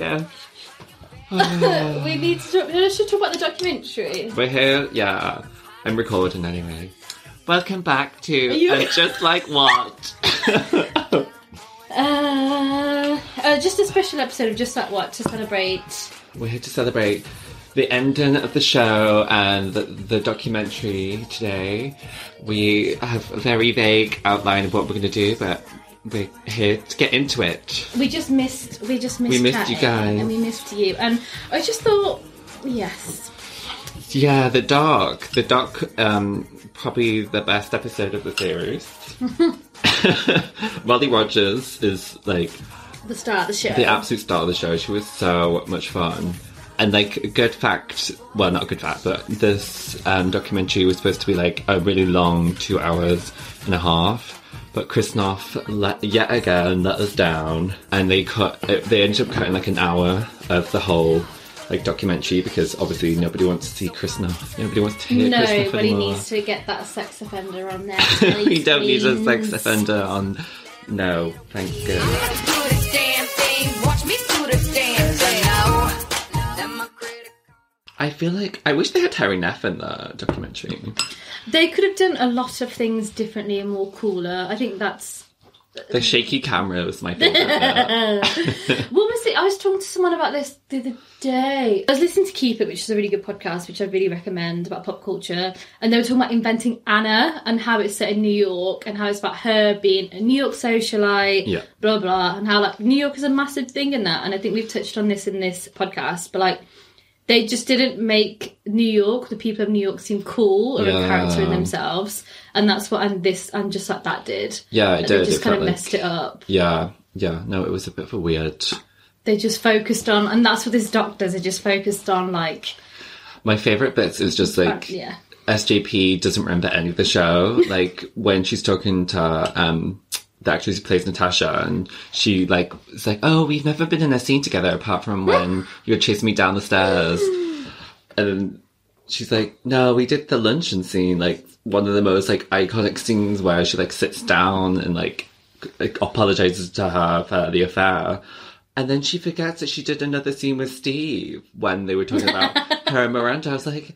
Oui, oui, Becca. we need to talk, let's just talk about the documentary. We're here. Yeah, I'm recording anyway. Welcome back to you- just like what? Uh, uh, just a special episode of Just Like What to celebrate. We're here to celebrate the ending of the show and the, the documentary today. We have a very vague outline of what we're going to do, but we're here to get into it. We just missed. We just missed. We missed you guys. and we missed you. And I just thought, yes, Yeah, the dark, The dark, um, probably the best episode of the series. Molly Rogers is like the start of the show. the absolute star of the show. She was so much fun. And like a good fact, well, not a good fact, but this um, documentary was supposed to be like a really long two hours and a half. But Chris Noth let, yet again let us down, and they cut. They ended up cutting like an hour of the whole like documentary because obviously nobody wants to see Chris Noth. Nobody wants to hear Chris Noth Nobody anymore. needs to get that sex offender on there. we don't need a sex offender on. No, thank you. I feel like I wish they had Terry Neff in the documentary. They could have done a lot of things differently and more cooler. I think that's The shaky camera was my favorite. What was it? I was talking to someone about this the other day. I was listening to Keep It, which is a really good podcast, which I really recommend about pop culture. And they were talking about inventing Anna and how it's set in New York and how it's about her being a New York socialite, Yeah. blah blah, and how like New York is a massive thing in that. And I think we've touched on this in this podcast, but like they just didn't make New York, the people of New York, seem cool or a character in themselves. And that's what and this and just like that did. Yeah, it And did. They just kind of felt messed it up. yeah, yeah. No, it was a bit of a weird. they just focused on and that's what this doc does it just focused on like My favorite bits is just like yeah SJP doesn't remember any of the show. like when she's talking to um the actress who plays Natasha, and she like is like, "Oh, we've never been in a scene together apart from when you were chasing me down the stairs." and she's like, "No, we did the luncheon scene, like one of the most like iconic scenes where she like sits down and like, like apologizes to her for the affair." And then she forgets that she did another scene with Steve when they were talking about her and Miranda. I was like,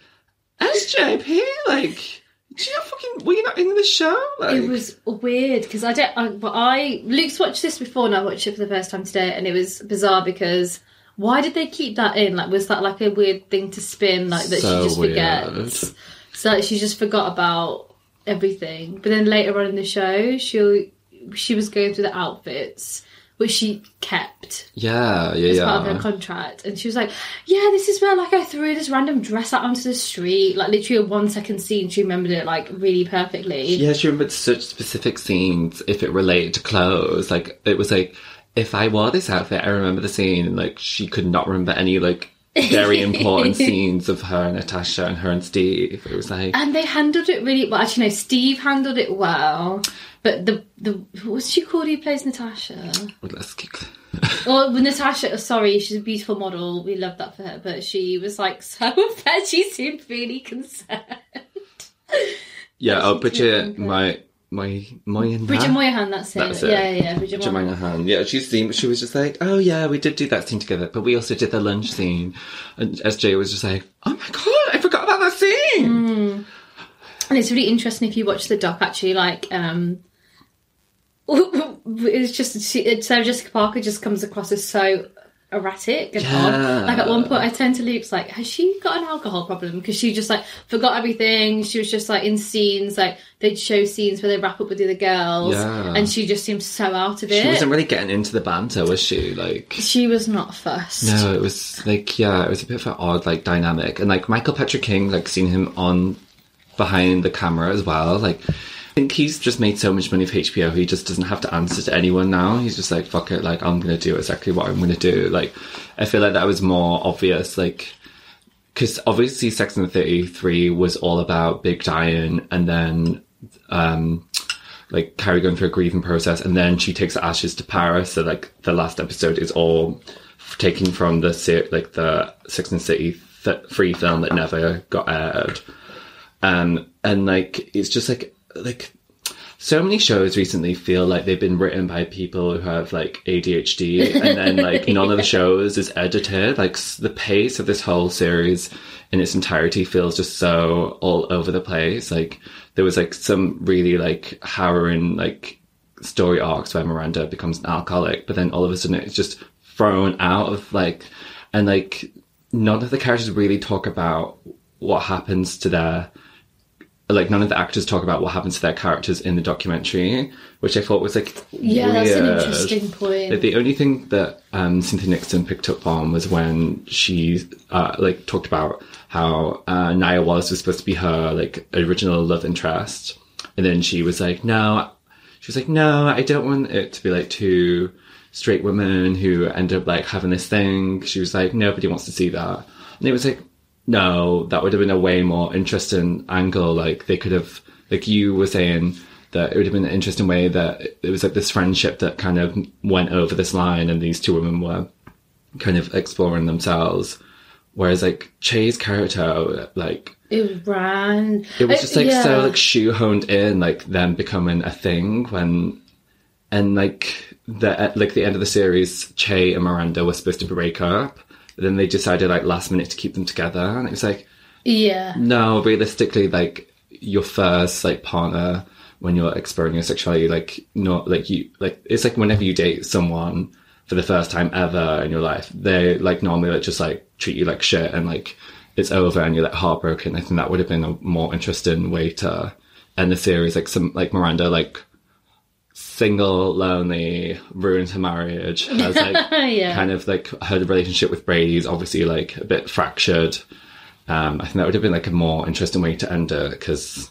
SJP, like, you not fucking, were you not in the show? Like, it was weird because I don't I, but I Luke's watched this before and I watched it for the first time today and it was bizarre because why did they keep that in like was that like a weird thing to spin like that So she just weird. forgets so like, she just forgot about everything but then later on in the show she she was going through the outfits which she kept yeah, yeah, as yeah. part of her contract. And she was like, Yeah, this is where like I threw this random dress out onto the street, like literally a one second scene. She remembered it like really perfectly. Yeah, she remembered such specific scenes if it related to clothes. Like, it was like, if I wore this outfit, I remember the scene, and like, she could not remember any like very important scenes of her and Natasha and her and Steve. It was like, And they handled it really well. Actually, no, Steve handled it well. But the the what's she called? Who plays Natasha? well, let's keep. Well, Natasha. Oh, sorry, she's a beautiful model. We love that for her. But she was like so upset. She seemed really concerned. Yeah, I'll Bridget, did, my, my, Moynahan. Bridget Moynahan. That's it. That's it. Yeah, yeah, Bridget Bridget Moynahan. Yeah, she seemed, she was just like, oh yeah, we did do that scene together, but we also did the lunch scene. And SJ was just like, oh my god, I forgot about that scene. And it's really interesting if you watch the doc. Actually, like um, it's just she, Sarah Jessica Parker just comes across as so erratic and Yeah. odd. Like at one point, I turned to Luke's like, "Has she got an alcohol problem?" Because she just like forgot everything. She was just like in scenes, like they'd show scenes where they wrap up with the other girls, Yeah. and she just seemed so out of it. She wasn't really getting into the banter, was she? Like, She was not fussed. no, it was like, yeah, it was a bit of an odd, like, dynamic. And like, Michael Patrick King, like, seeing him on behind the camera as well, like, think he's just made so much money for HBO, he just doesn't have to answer to anyone now. He's just like, fuck it, like, I'm gonna do exactly what I'm gonna do. Like, I feel like that was more obvious, like, because obviously Sex and the 33 was all about Big Diane and then, um, like Carrie going through a grieving process and then she takes the ashes to Paris. So like the last episode is all taken from the ser- like the Six and the City th- free film that never got aired. Um, and like it's just like like so many shows recently feel like they've been written by people who have like ADHD, and then like none of the shows is edited. Like the pace of this whole series in its entirety feels just so all over the place. Like there was like some really like harrowing like story arcs where Miranda becomes an alcoholic, but then all of a sudden it's just thrown out of like, and like none of the characters really talk about what happens to their like none of the actors talk about what happens to their characters in the documentary, which I thought was like Yeah, that's an interesting point. Like, the only thing that um, Cynthia Nixon picked up on was when she uh, like talked about how uh, Nya Wallace was supposed to be her like original love interest, and then she was like, no, she was like, no, I don't want it to be like two straight women who end up like having this thing. She was like, nobody wants to see that, and it was like, no, that would have been a way more interesting angle. Like they could have, like you were saying, that it would have been an interesting way that it was like this friendship that kind of went over this line, and these two women were kind of exploring themselves. Whereas like Che's character, like It ran. it was just like yeah. so like shoehorned in, like them becoming a thing when, and like the at like the end of the series, Che and Miranda were supposed to break up, but then they decided like last minute to keep them together, and it was like Yeah. no, realistically, like your first like partner when you're exploring your sexuality, like not like you like it's like whenever you date someone for the first time ever in your life, they like normally like just like treat you like shit and like it's over and you're like heartbroken. I think that would have been a more interesting way to end the series. Like some like Miranda like single, lonely, ruins her marriage, has like Yeah. kind of like her relationship with Brady's obviously like a bit fractured. Um, I think that would have been like a more interesting way to end it because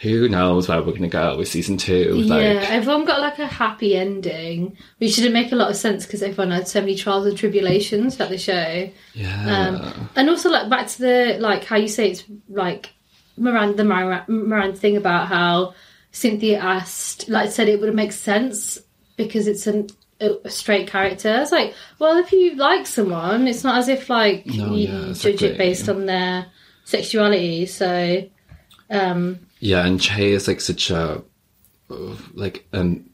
who knows where we're going to go with season two? Like, yeah, everyone got like a happy ending, which didn't make a lot of sense because everyone had so many trials and tribulations at the show. yeah, Um, and also, like back to the like how you say it's like Miranda, the Miranda thing about how Cynthia asked, like said, it would make sense because it's an, a, straight character. It's like, well, if you like someone, it's not as if like No, you yeah, judge it based on their sexuality. So, um, yeah, and Che is like such a like um,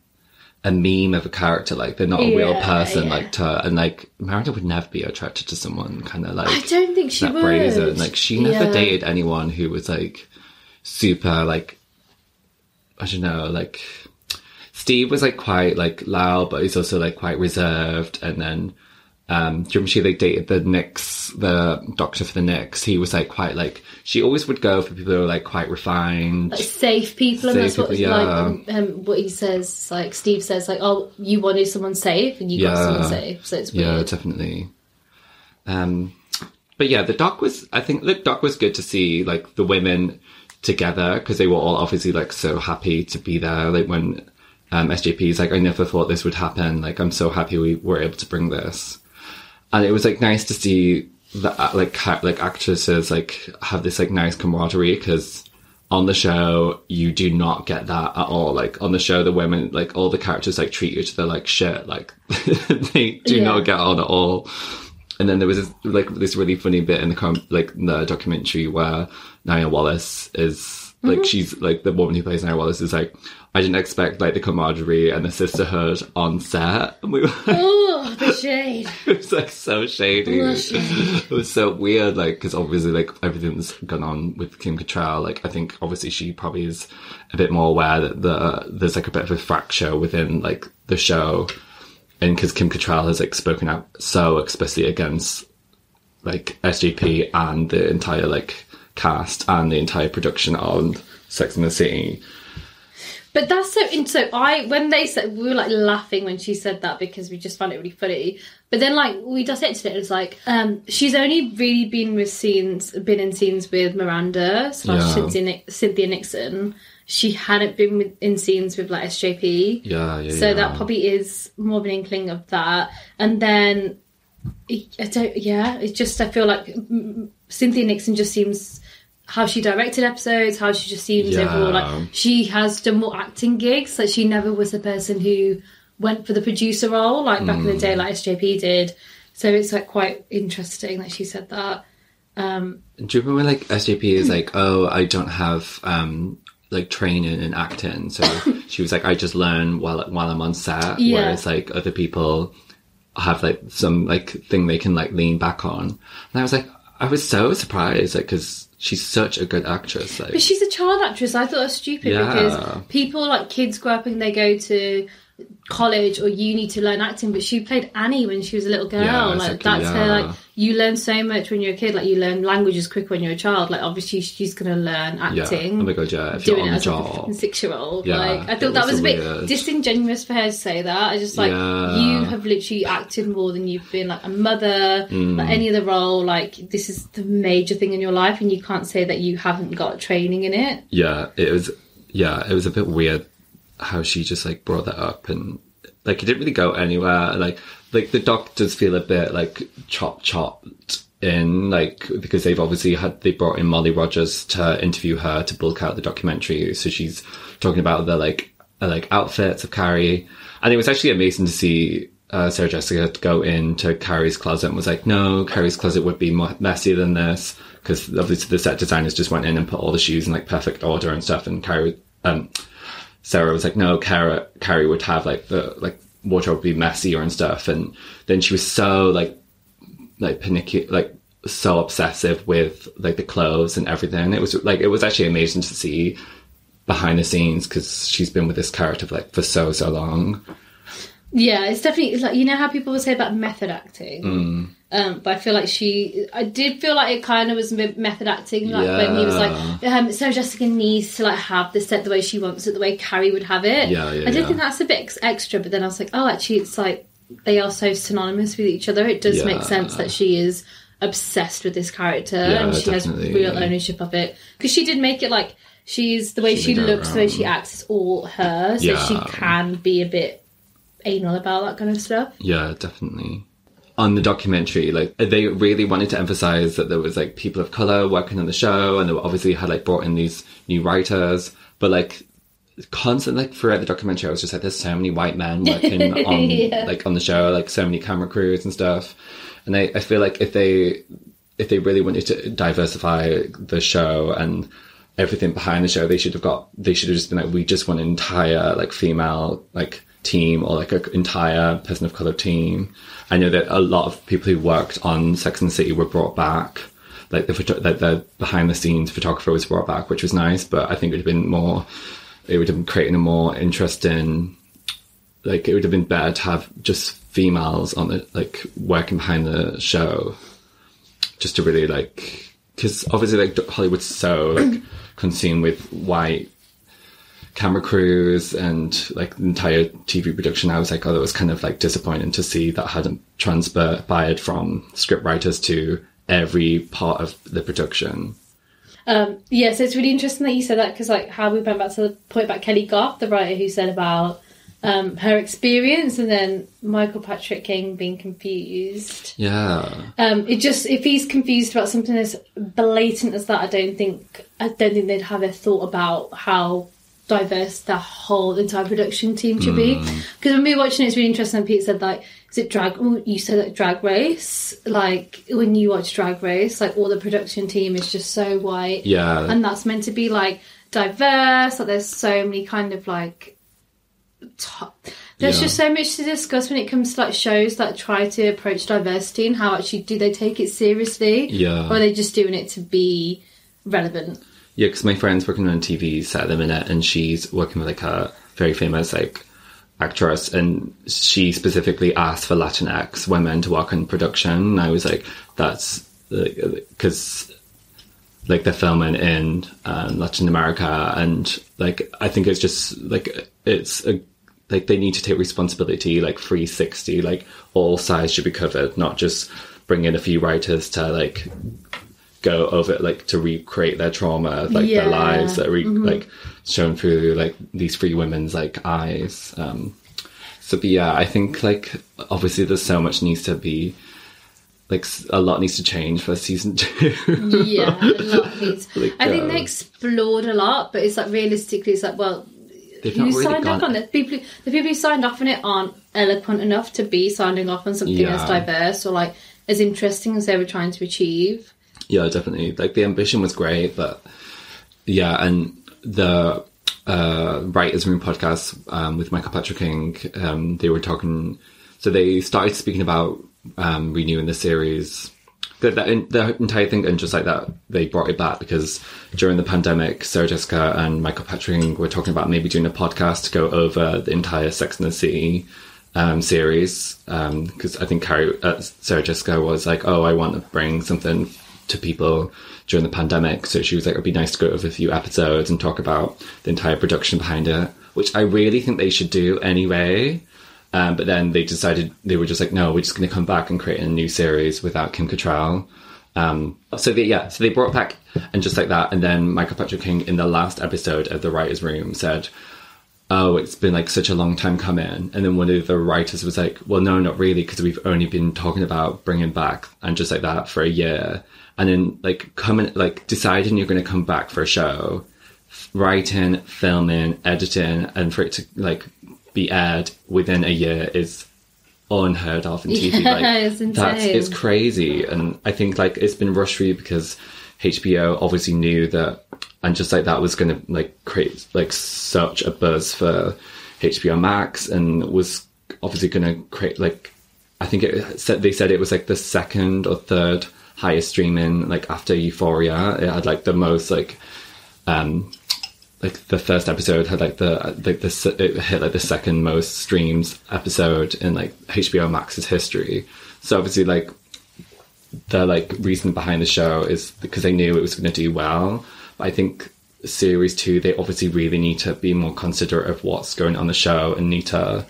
a meme of a character. Like they're not a real person. yeah. Like to and like Miranda would never be attracted to someone kind of like I don't think she that would. brazen. Like she never Yeah. dated anyone who was like super like I don't know, like Steve was like quite like loud, but he's also like quite reserved. And then um do you remember she like dated the Knicks, the doctor for the Knicks? He was like quite like she always would go for people who are like quite refined. like safe people, and Safe that's what people, like yeah. um, um, what he says. Like Steve says, like, "Oh, you wanted someone safe, and you got someone safe." So it's Yeah, definitely. Um, but yeah, the doc was. I think the doc was good to see like the women together because they were all obviously like so happy to be there. Like when um, SJP is like, I never thought this would happen. Like I'm so happy we were able to bring this, and it was like nice to see that uh, like ca- like actresses like have this like nice camaraderie because on the show you do not get that at all like on the show the women like all the characters like treat you to the like shit like they do Yeah. not get on at all and then there was this, like this really funny bit in the com- like the documentary where Nya Wallace is like Mm-hmm. she's like the woman who plays Nya Wallace is like I didn't expect like the camaraderie and the sisterhood on set and we were like, Oh, the shade. it was like so shady. It was so weird, like because obviously, like everything's gone on with Kim Cattrall. Like I think obviously she probably is a bit more aware that the there's like a bit of a fracture within like the show, and because Kim Cattrall has like spoken out so explicitly against like SJP and the entire like cast and the entire production on Sex and the City. But that's so. So I when they said we were like laughing when she said that because we just found it really funny. But then like we dissected it. It was like um, she's only really been with scenes, been in scenes with Miranda slash Yeah. Cynthia, Ni- Cynthia Nixon. She hadn't been with, in scenes with like SJP. Yeah, yeah. So yeah. that probably is more of an inkling of that. And then, I don't, yeah, it's just, I feel like Cynthia Nixon just seems, how she directed episodes, how she just seems Yeah. overall, like, she has done more acting gigs. Like, she never was the person who went for the producer role, like back in Hmm. the day, like SJP did. So it's like quite interesting that she said that. Um, Do you remember like SJP is like, oh, I don't have um like training in acting, so she was like, I just learn while while I'm on set. Yeah. Whereas like other people have like some like thing they can like lean back on, and I was like, I was so surprised, like because she's such a good actress. Like, But she's a child actress. I thought that was stupid Yeah. because people like kids grow up and they go to college or uni to learn acting. But she played Annie when she was a little girl. Yeah, like exactly, that's her. Like you learn so much when you're a kid. Like you learn languages quick when you're a child. Like obviously she's gonna learn yeah. acting. Oh my god, yeah. If you're Doing on it the as like a six year old. Yeah, like I thought that was was a bit weird. disingenuous for her to say that. I just like Yeah. you have literally acted more than you've been like a mother, Mm. like any other role. Like this is the major thing in your life, and you can't say that you haven't got training in it. yeah, it was. Yeah, it was a bit weird how she just like brought that up and like it didn't really go anywhere. Like like the doctors feel a bit like chop chopped in like because they've obviously had they brought in Molly Rogers to interview her to bulk out the documentary. So she's talking about the like uh, like outfits of Carrie, and it was actually amazing to see. Uh, Sarah Jessica go into Carrie's closet and was like, "No, Carrie's closet would be more messier than this," because obviously the set designers just went in and put all the shoes in like perfect order and stuff. And Carrie, um, Sarah was like, no, Cara, Carrie would have like the like wardrobe would be messier and stuff, and then she was so like like panicky, like so obsessive with like the clothes and everything. It was like it was actually amazing to see behind the scenes because she's been with this character for, like for so so long. Yeah, it's definitely it's like you know how people would say about method acting. Mm. Um, but I feel like she, I did feel like it kind of was method acting, like when he was like, um, "So Jessica needs to like have the set the way she wants it, the way Carrie would have it." Yeah, yeah, I did yeah. think that's a bit ex- extra, but then I was like, "Oh, actually, it's like they are so synonymous with each other. It does Yeah. make sense that she is obsessed with this character Yeah, and she has real ownership of it because she did make it like." She's the way She she, looks, the way she acts, is all her. So she can be a bit anal about that kind of stuff. Yeah, definitely. On the documentary, like they really wanted to emphasize that there was like people of color working on the show, and they obviously had like brought in these new writers. But like constantly, like throughout the documentary, I was just like, "There's so many white men working on Yeah. like on the show, like so many camera crews and stuff." And I, I feel like if they if they really wanted to diversify the show and everything behind the show, they should have got they should have just been like, we just want an entire like female like team or like an entire person of color team. I know that a lot of people who worked on Sex and the City were brought back. Like the like the behind the scenes photographer was brought back, which was nice. But I think it would have been more. It would have been creating a more interesting. Like it would have been better to have just females on the like working behind the show just to really like because obviously like Hollywood's so like consumed with white camera crews and like the entire TV production. I was like, oh, that was kind of like disappointing to see that hadn't transpired from script writers to every part of the production. Um, yeah, so it's really interesting that you said that because, like, how we went back to the point about Keli Goff, the writer who said about um, her experience, and then Michael Patrick King being confused. Yeah, Um, it just if he's confused about something as blatant as that, I don't think I don't think they'd have a thought about how diverse the whole entire production team should be. Hmm. Because when we were watching it, it's really interesting. And Pete said like, "Is it drag?" oh, You said like drag race. Like when you watch Drag Race, like all the production team is just so white yeah, and that's meant to be like diverse like there's so many kind of like Top. there's Yeah. just so much to discuss when it comes to like shows that try to approach diversity and how actually do they take it seriously Yeah. or are they just doing it to be relevant Yeah, because my friend's working on TV at the minute, and she's working with like a very famous like actress, and she specifically asked for Latinx women to work in production. And I was like, that's because like they're filming in um, Latin America, and like I think it's just like it's a like they need to take responsibility like 360 like all sides should be covered not just bring in a few writers to like go over like to recreate their trauma like Yeah. their lives that are re- like shown through like these three women's like eyes um so but yeah i think like obviously there's so much needs to be like a lot needs to change for season two yeah a lot needs Like, i think uh, they explored a lot but it's like realistically it's like well they've who really signed up on it people the people who signed off on it aren't eloquent enough to be signing off on something Yeah. as diverse or like as interesting as they were trying to achieve. Yeah, definitely. Like the ambition was great, but yeah, and the uh, Writers Room podcast um, with Michael Patrick King, um, they were talking. So they started speaking about um, renewing the series. The, the, the entire thing, and just like that, they brought it back because during the pandemic, Sarah Jessica and Michael Patrick were talking about maybe doing a podcast to go over the entire Sex and the City um, series. Because I think Carrie, uh, Sarah Jessica was like, "Oh, I want to bring something to people during the pandemic." So she was like, "It'd be nice to go over a few episodes and talk about the entire production behind it," which I really think they should do anyway. Um, but then they decided they were just like, no, we're just going to come back and create a new series without Kim Cattrall. Um, so they, yeah, so they brought back and just like that. And then Michael Patrick King in the last episode of the writers' room said, "Oh, it's been like such a long time coming." And then one of the writers was like, "Well, no, not really, because we've only been talking about bringing back and just like that for a year." And then like coming, like deciding you're going to come back for a show, writing, filming, editing, and for it to like be aired within a year is unheard of in TV. Yeah, like it's that's it's crazy, and I think like it's been rushed for you because HBO obviously knew that, and just like that was going to like create like such a buzz for HBO Max, and was obviously going to create like I think it said they said it was like the second or third highest streaming like after Euphoria. It had like the most like um like the first episode had like the like the it hit like the second most streams episode in like HBO Max's history. So obviously like the like reason behind the show is because they knew it was going to do well. But I think series two they obviously really need to be more considerate of what's going on the show and need to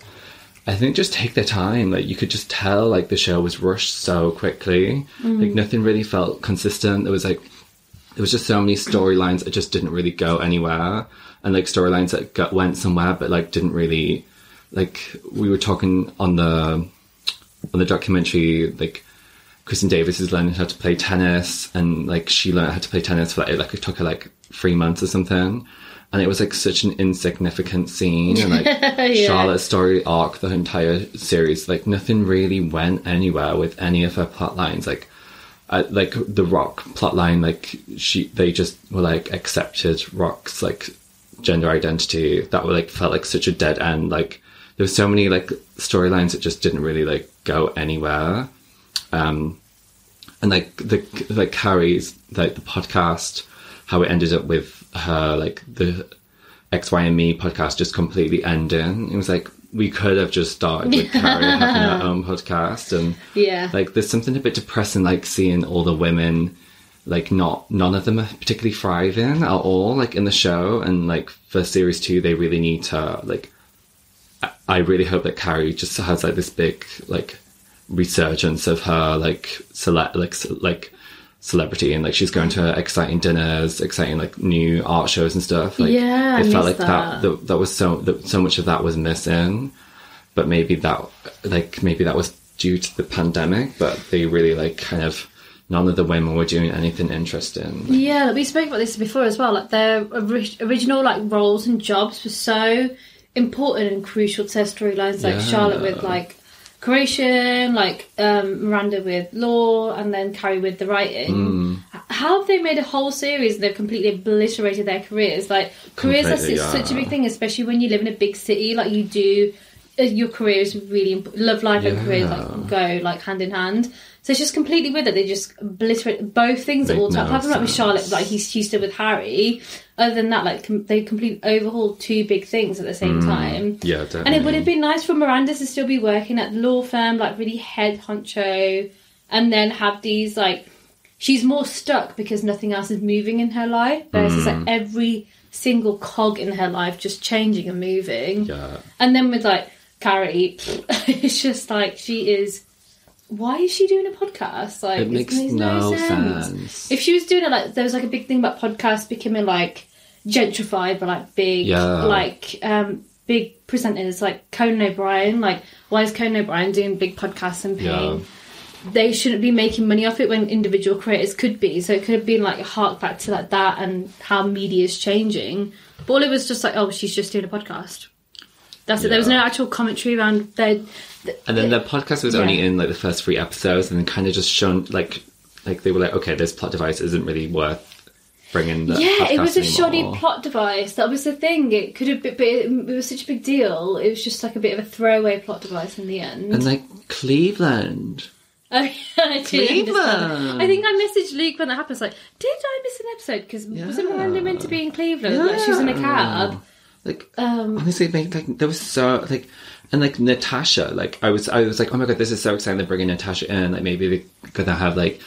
I think just take their time. Like you could just tell like the show was rushed so quickly. Like mm-hmm. nothing really felt consistent. It was like there was just so many storylines that just didn't really go anywhere, and like storylines that got, went somewhere but like didn't really like. We were talking on the on the documentary like. Kristin Davis is learning how to play tennis, and like she learned how to play tennis for like, like it took her like three months or something, and it was like such an insignificant scene, and like Charlotte's story arc, the entire series, like nothing really went anywhere with any of her plot lines. Like, uh, like the Rock plotline, like she, they just were like accepted Rock's like gender identity. That were like felt like such a dead end. Like there was so many like storylines that just didn't really like go anywhere. Um, and like the like Carrie's like the podcast, how it ended up with her like the X Y and Me podcast just completely ending. It was like we could have just started with Carrie having her own podcast and Yeah. like there's something a bit depressing like seeing all the women like not none of them are particularly thriving at all like in the show and like for series two they really need to like I- I really hope that Carrie just has like this big like resurgence of her like select like like celebrity and like she's going to exciting dinners exciting like new art shows and stuff like Yeah, I it felt like that. that. that was so that so much of that was missing but maybe that like maybe that was due to the pandemic but they really like kind of none of the women were doing anything interesting Yeah, like, we spoke about this before as well. Like their ori- original like roles and jobs were so important and crucial to their storylines. Like Yeah. Charlotte with like creation, like um, Miranda with law, and then Carrie with the writing. Hmm. How have they made a whole series and they've completely obliterated their careers? Like careers are Completely, such, a big thing, especially when you live in a big city. Like you do, uh, your career is really imp- love life and careers Yeah. like go like hand in hand. So it's just completely with it. They just obliterate both things at all times. no Apart from like with. Charlotte, like he's she's still with Harry. Other than that, like com- they completely overhauled two big things at the same mm, time. yeah definitely. And it would have been nice for Miranda to still be working at the law firm, like really head honcho, and then have these like she's more stuck because nothing else is moving in her life. versus it's like mm. every single cog in her life just changing and moving. yeah And then with like Carrie, it's just like she is. Why is she doing a podcast? Like it makes no sense If she was doing it like there was like a big thing about podcasts becoming like gentrified by like big Yeah. like um big presenters like Conan O'Brien. Like why is Conan O'Brien doing big podcasts and paying? Yeah. They shouldn't be making money off it when individual creators could be. So it could have been like a hark back to like that and how media is changing. But all it was just like, oh, she's just doing a podcast. That's it. There was no actual commentary around their. And then the podcast was only in like the first three episodes, and then kind of just shown like like they were like, okay, this plot device isn't really worth bringing. The Yeah, it was a shoddy plot device. That was the thing. It could have been, but it, it was such a big deal. It was just like a bit of a throwaway plot device in the end. And like Cleveland, Oh, yeah, I. Cleveland. I think I messaged Luke when that happened. I was like, did I miss an episode? Because wasn't Yeah. Miranda meant to be in Cleveland? Like she was in a cab. Like Um, honestly, like, like there was so like. And like Natasha, like I was, I was like, oh my god, this is so exciting! They're bringing Natasha in. Like maybe they're gonna have like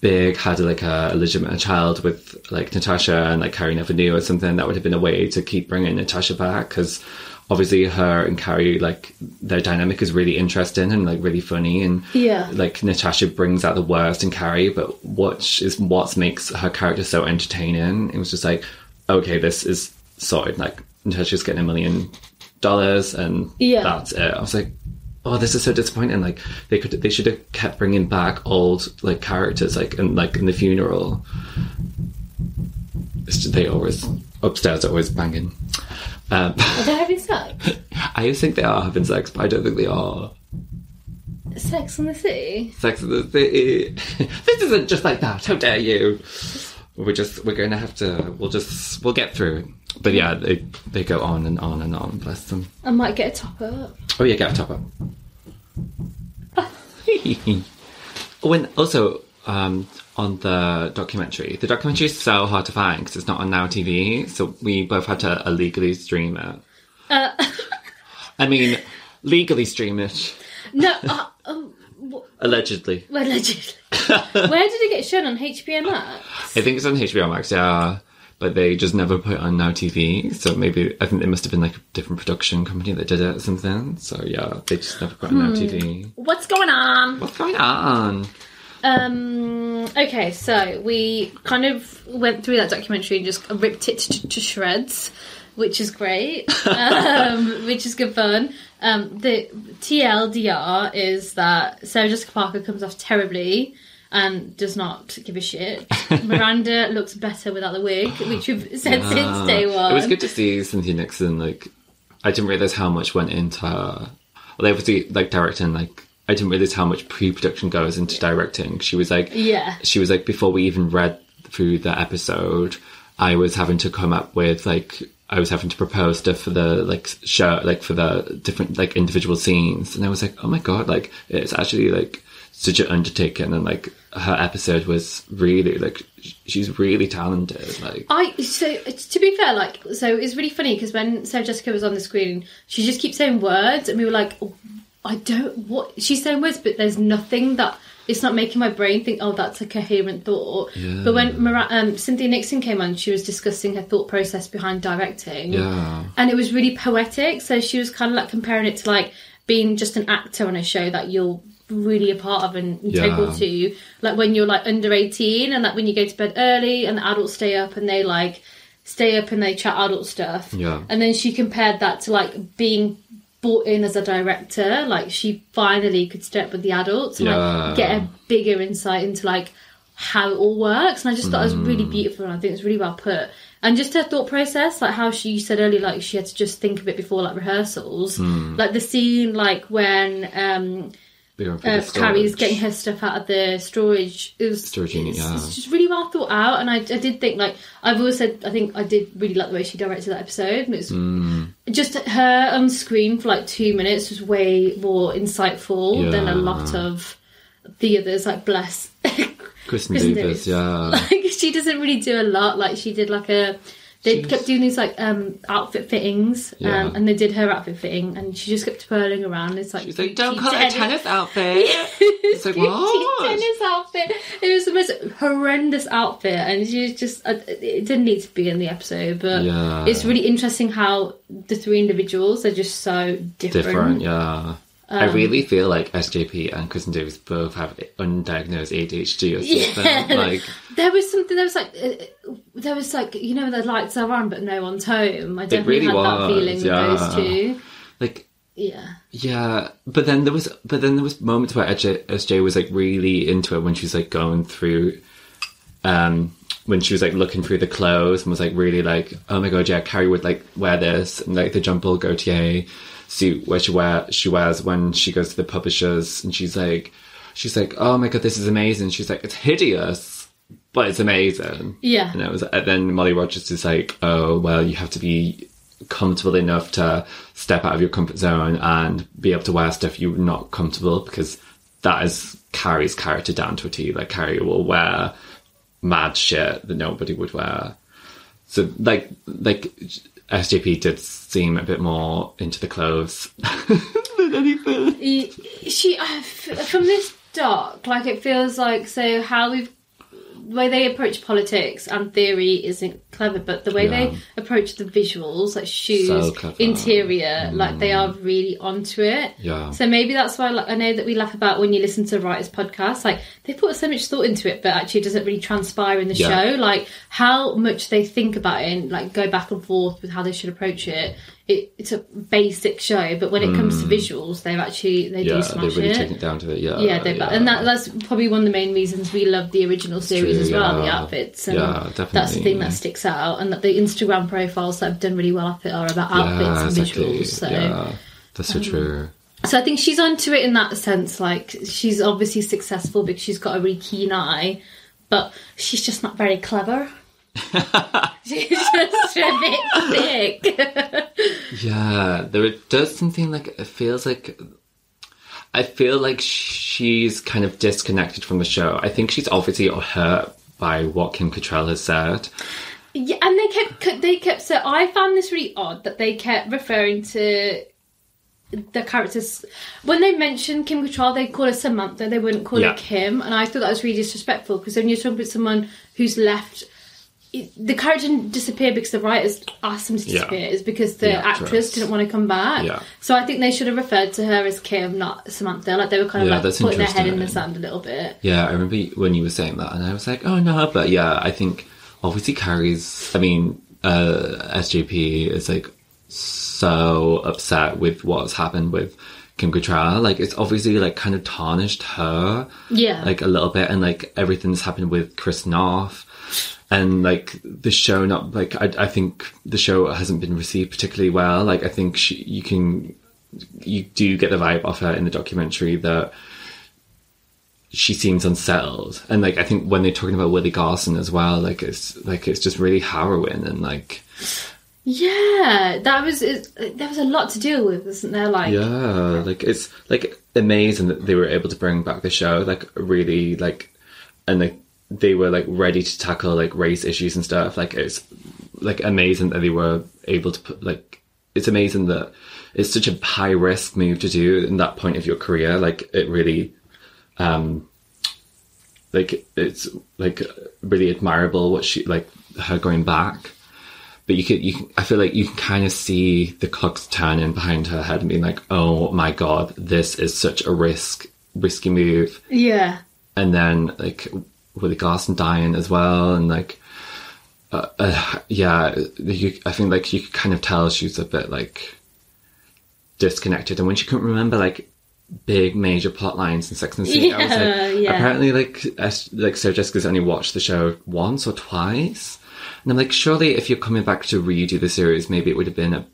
Big had like a legitimate child with like Natasha and like Carrie never knew or something. That would have been a way to keep bringing Natasha back because obviously her and Carrie like their dynamic is really interesting and like really funny and Yeah. like Natasha brings out the worst in Carrie, but what is what makes her character so entertaining? It was just like okay, this is sorted. Like until Natasha's getting a million dollars and Yeah. that's it. I was like, oh, this is so disappointing. Like they could, they should have kept bringing back old like characters, like in like in the funeral. They always upstairs are always banging. Um, are they having sex? I think they are having sex, but I don't think they are. Sex in the City? Sex in the City. this isn't just like that. How dare you? We're just we're going to have to. We'll just we'll get through it. But yeah, they they go on and on and on. Bless them. I might get a top up. Oh yeah, get a top up. oh, and also um, on the documentary, the documentary is so hard to find because it's not on Now TV. So we both had to illegally stream it. Uh, I mean, legally stream it, no, uh, um, wh- allegedly. allegedly. Where did it get shown on HBO Max? I think it's on HBO Max, yeah. But they just never put it on Now TV. So maybe I think it must have been like a different production company that did it or something. So yeah, they just never put it on Now TV. What's going on? What's going on? Um. Okay, so we kind of went through that documentary and just ripped it to, to shreds, which is great. um, which is good fun. Um, the TLDR is that Sarah Jessica Parker comes off terribly and does not give a shit. Miranda looks better without the wig, which we've said since day one. It was good to see Cynthia Nixon. Like, I didn't realize how much went into her. Well, obviously, like directing. Like, I didn't realize how much pre-production goes into directing. She was like, Yeah. She was like, before we even read through the episode, I was having to come up with like. I was having to propose stuff for the like show, like for the different like individual scenes, and I was like, "Oh my god!" Like it's actually like such an undertaking, and like her episode was really like she's really talented. Like I so to be fair, like so it's really funny because when Sarah Jessica was on the screen, she just keeps saying words, and we were like, oh, I don't what she's saying words, but there's nothing that it's not making my brain think, oh, that's a coherent thought. Yeah. But when Mara- um, Cynthia Nixon came on, she was discussing her thought process behind directing, Yeah. and it was really poetic. So she was kind of like comparing it to like being just an actor on a show that you're really a part of and integral Yeah. to like when you're like under 18 and like when you go to bed early and the adults stay up and they like stay up and they chat adult stuff Yeah. and then she compared that to like being brought in as a director like she finally could step with the adults and Yeah. like get a bigger insight into like how it all works and i just thought it was really beautiful and i think it's really well put and just her thought process like how she said earlier like she had to just think of it before like rehearsals like the scene like when um The Carrie's getting her stuff out of the storage. It was Storage unit, yeah. it's just really well thought out, and I, I did think like I've always said I think I did really like the way she directed that episode. And it was Mm. just her on screen for like two minutes was way more insightful than a lot of the others. Like bless Kristin, Kristin Davis, Davis. yeah. like she doesn't really do a lot. Like she did like a they She's- kept doing these like um outfit fittings, Yeah. um, and they did her outfit fitting, and she just kept twirling around. It's like She's like, don't call it a tennis outfit. it's like, what? tennis outfit. It was the most horrendous outfit, and she just. uh, It didn't need to be in the episode, but Yeah. it's really interesting how the three individuals are just so different. Different, yeah. I Um, really feel like SJP and Kristin Davis both have undiagnosed ADHD or something. Yeah. Like, There was something. There was like. Uh, there was like you know the lights are on, but no one's home. I definitely really had that was, feeling with yeah. those two. like Yeah. Yeah, but then there was, but then there was moments where SJ, SJ was like really into it when she was like going through, um, when she was like looking through the clothes and was like really like, oh my god, yeah, Carrie would like wear this and like the Jean Paul Gaultier suit where she wear she wears when she goes to the publishers and she's like, she's like, oh my god, this is amazing. She's like, it's hideous, but it's amazing. Yeah. And it was and then Molly Rogers is like, oh well, you have to be comfortable enough to step out of your comfort zone and be able to wear stuff you're not comfortable because that is Carrie's character down to a T. Like Carrie will wear mad shit that nobody would wear. So like like SJP did seem a bit more into the clothes than anything. She uh, from this doc like it feels like so how we've the way they approach politics and theory isn't clever but the way Yeah. they approach the visuals like shoes So clever. Mm. interior like they are really onto it Yeah. so maybe that's why like, i know that we laugh about when you listen to writers podcasts like they put so much thought into it but actually it doesn't really transpire in the Yeah. show like how much they think about it and like go back and forth with how they should approach it it, it's a basic show, but when it comes to visuals, they've actually they. Yeah, do they smash really it. take it down to it. Yeah, Yeah, they and that, that's probably one of the main reasons we love the original series true, as well. The outfits, and Yeah, that's the thing that sticks out, and that the Instagram profiles that have done really well off it are about outfits yeah, and exactly. visuals. So, um, Yeah, that's so true. so I think she's onto it in that sense. Like she's obviously successful because she's got a really keen eye, but she's just not very clever. She's just a bit thick. Yeah, there it does something like it feels like I feel like she's kind of disconnected from the show. I think she's obviously hurt by what Kim Cattrall has said. Yeah, and they kept they kept so I found this really odd that they kept referring to the characters when they mentioned Kim Cattrall, they call her Samantha. They wouldn't call Yeah. her Kim, and I thought that was really disrespectful because when you're talking about someone who's left. The character didn't disappear because the writers asked them to Yeah. disappear. It's because the, The actress. actress. didn't want to come back. Yeah. So I think they should have referred to her as Kim, not Samantha. Like they were kind of Yeah, like that's putting their head in the sand a little bit. Yeah, I remember when you were saying that, and I was like, oh no, but yeah, I think obviously Carrie's. I mean, uh, SJP is like so upset with what's happened with Kim Cattrall. Like, it's obviously like kind of tarnished her. Yeah. like a little bit, and like everything's happened with Chris Noth, and like the show not like I, I think the show hasn't been received particularly well. Like I think she, you can you do get the vibe off her in the documentary that she seems unsettled, and like I think when they're talking about Willie Garson as well, like it's like it's just really harrowing and like Yeah, that was it, there was a lot to deal with, wasn't there? Like Yeah, like it's like amazing that they were able to bring back the show, like really like, and like they were like ready to tackle like race issues and stuff. Like it's like amazing that they were able to put like it's amazing that it's such a high risk move to do in that point of your career. Like it really, um, like it's like really admirable what she like her going back but you could you can, I feel like you can kind of see the clocks turning behind her head and being like, oh my god, this is such a risk risky move. yeah, And then like Willie Garson dying as well, and like uh, uh, yeah, you, I think like you could kind of tell she's a bit like disconnected, and when she couldn't remember like big major plot lines in Sex and the City, I was like, yeah. apparently like S- like Sarah Jessica's only watched the show once or twice. And I'm like, surely if you're coming back to redo the series, maybe it would have been a,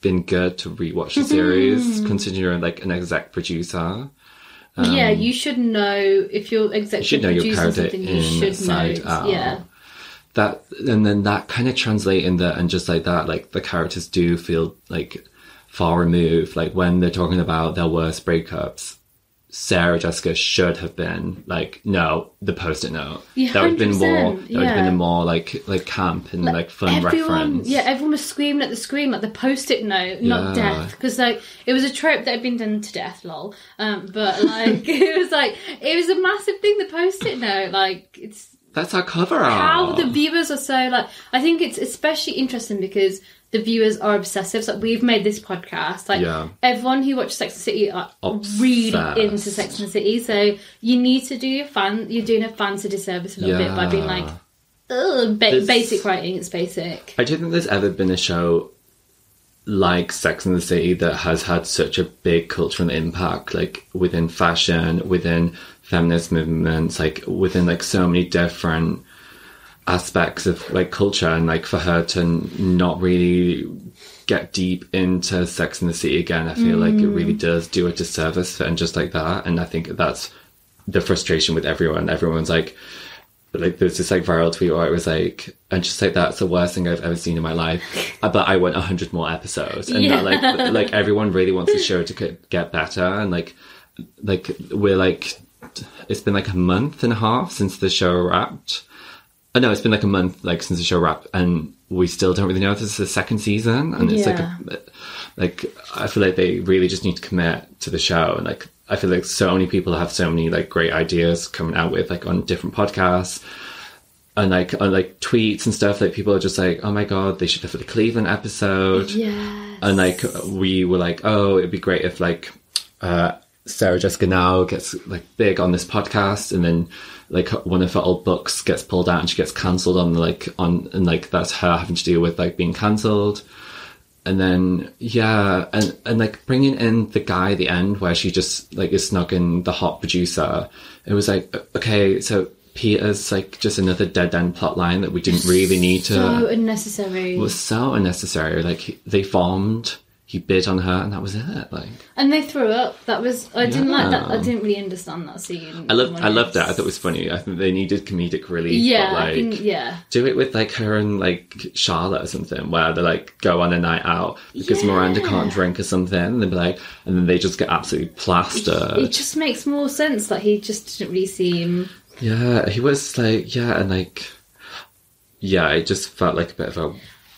been good to rewatch the series, considering you're like an exec producer. Yeah. You should know if you're Um, You executive should know your producing character something. You should know. out. Yeah, That and then that kind of translate in that, and just like that, like the characters do feel like far removed. Like when they're talking about their worst breakups, Sarah Jessica should have been like, no, the post-it note. Yeah, that would have been more. 100%, That would have been a more like like camp and like, fun everyone, reference. yeah, everyone was screaming at the screen like the post-it note, not Yeah. death, because like it was a trope that had been done to death, lol. Um, but like it was like it was a massive thing. The post-it note, like it's That's our cover art. how the viewers are so like I think it's especially interesting because the viewers are obsessive. So we've made this podcast. Like Yeah. everyone who watches Sex and the City are really into Sex and the City. So you need to do your fan you're doing a fans a disservice a little bit by being like Ugh, ba- basic writing, it's basic. I don't think there's ever been a show like Sex and the City that has had such a big cultural impact, like within fashion, within feminist movements, like within like so many different aspects of like culture and like for her to not really get deep into Sex in the City again, I feel like it really does do a disservice and just like that. And I think that's the frustration with everyone. Everyone's like, like there's this like viral tweet where it was like, and just like that's the worst thing I've ever seen in my life. Uh, But I want a hundred more episodes, and that, like like everyone really wants the show to get- get better, and like like we're like it's been like a month and a half since the show wrapped. Oh, no, it's been like a month like since the show wrapped, and we still don't really know if this is the second season. And it's Yeah. like, a, like I feel like they really just need to commit to the show, and like I feel like so many people have so many like great ideas coming out with like on different podcasts and like on like tweets and stuff. Like people are just like, oh my god, they should have the Cleveland episode. Yes. And like we were like, oh, it'd be great if like uh, Sarah Jessica Now gets like big on this podcast, and then like one of her old books gets pulled out and she gets cancelled on like on and like that's her having to deal with like being cancelled. And then yeah, and and like bringing in the guy at the end where she just like is snugging the hot producer. It was like okay, so Peter's like just another dead end plot line that we didn't really need to so unnecessary. was so unnecessary. Like they formed, he bid on her, and that was it. Like And they threw up. That was I didn't like that. I didn't really understand that scene. I loved, I loved that. I thought it was funny. I think they needed comedic relief. Yeah, like think yeah. do it with like her and like Charlotte or something, where they like go on a night out because Miranda can't drink or something, and they'd be like, and then they just get absolutely plastered. It just makes more sense. Like he just didn't really seem. yeah, he was like, yeah, and like, yeah, it just felt like a bit of a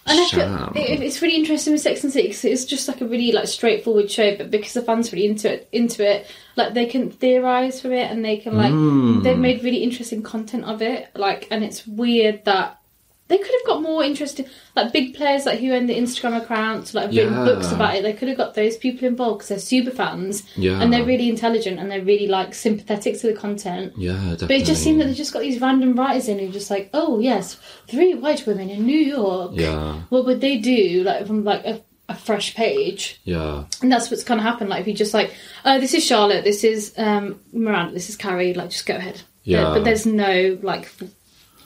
And I feel it, it's really interesting with Sex and City 'cause it's just like a really like straightforward show, but because the fans are really into it, into it, like they can theorize from it and they can like Mm. they've made really interesting content of it. Like, and it's weird that they could have got more interesting, like big players like who own the Instagram accounts, like have written Yeah. books about it. They could have got those people involved because they're super fans Yeah. and they're really intelligent and they're really like sympathetic to the content. yeah, definitely. But it just seemed that they just got these random writers in who just like, oh yes, three white women in New York. Yeah. What would they do like from like a, a fresh page? yeah, And that's what's kind of happened. Like if you just like, oh, this is Charlotte, this is um, Miranda, this is Carrie. Like just go ahead. Yeah. But there's no like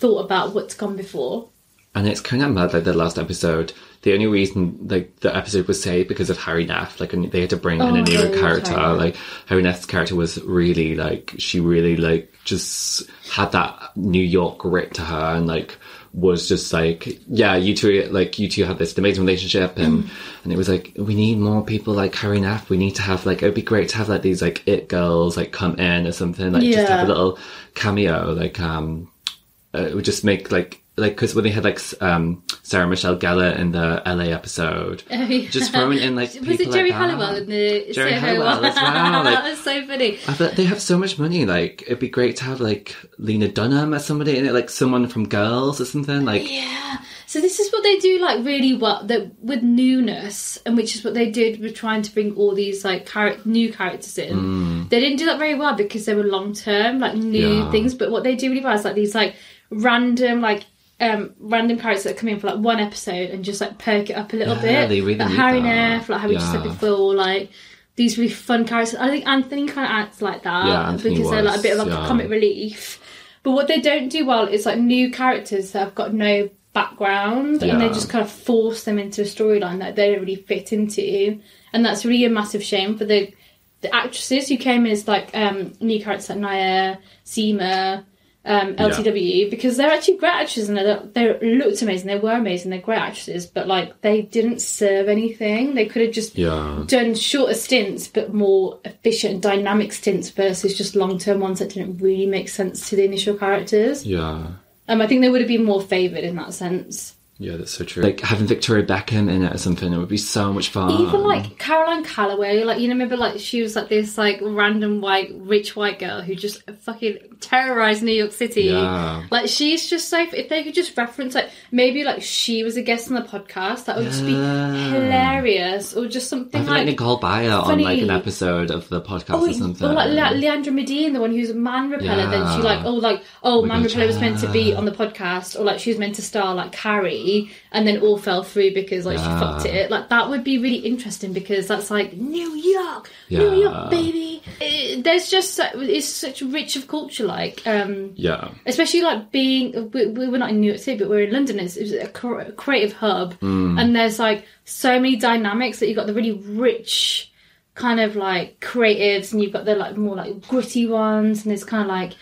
thought about what's gone before. And it's kind of mad, like the last episode. The only reason like the episode was saved because of Hari Nef. Like, and they had to bring in Oh, a new yeah, character. Hari Like, Hari Nef's character was really like she really like just had that New York grit to her, and like was just like, yeah, you two like you two had this amazing relationship, and Mm. and it was like we need more people like Hari Nef. We need to have like it'd be great to have like these like it girls like come in or something. Like just have a little cameo. Like um uh, it would just make like like because when they had like um Sarah Michelle Gellar in the LA episode, Oh, yeah. just throwing in like Was it Geri like. Halliwell in the Geri Soho Halliwell as well, like- that was so funny. I bet they have so much money. Like it'd be great to have like Lena Dunham as somebody in it, like someone from Girls or something. Like Yeah. So this is what they do like really well that with newness, and which is what they did with trying to bring all these like char- new characters in. They didn't do that very well because they were long term, like new Mm. Yeah. things. But what they do really well is like these like random like. Um, random characters that come in for like one episode and just like perk it up a little Yeah, bit. they really like Hari. Nef, like how we just said before, like these really fun characters. I think Anthony kind of acts like that Yeah, because they're like a bit of like yeah. a comic relief. But what they don't do well is like new characters that have got no background and they just kind of force them into a storyline that they don't really fit into. And that's really a massive shame for the the actresses who came in as like um new characters like Nya, Seema, um, LTW because they're actually great actresses and they they looked amazing, they were amazing, they're great actresses, but like they didn't serve anything. They could have just yeah, done shorter stints but more efficient and dynamic stints versus just long term ones that didn't really make sense to the initial characters. yeah, Um, I think they would have been more favoured in that sense. Yeah. That's so true. Like having Victoria Beckham in it or something, it would be so much fun. Even like Caroline Calloway, like you know, remember like she was like this like random white rich white girl who just fucking terrorized New York City. Yeah. Like she's just so if they could just reference like maybe like she was a guest on the podcast, that would just be hilarious, or just something like like. Nicole Byer on like an episode of the podcast Oh, or something. or like Le- Leandra Medine, the one who's a man repeller. Then she like, oh, like, oh, oh my man repeller was meant to be on the podcast, or like she was meant to star like Carrie. And then all fell through because like she fucked it. Like that would be really interesting because that's like New York, New York, baby. It, there's just it's such rich of culture, like. um Yeah. especially like being we, we were not in New York City, but we're in London. It's, it's a creative hub, Hmm. and there's like so many dynamics that you've got the really rich kind of like creatives, and you've got the like more like gritty ones, and it's kind of like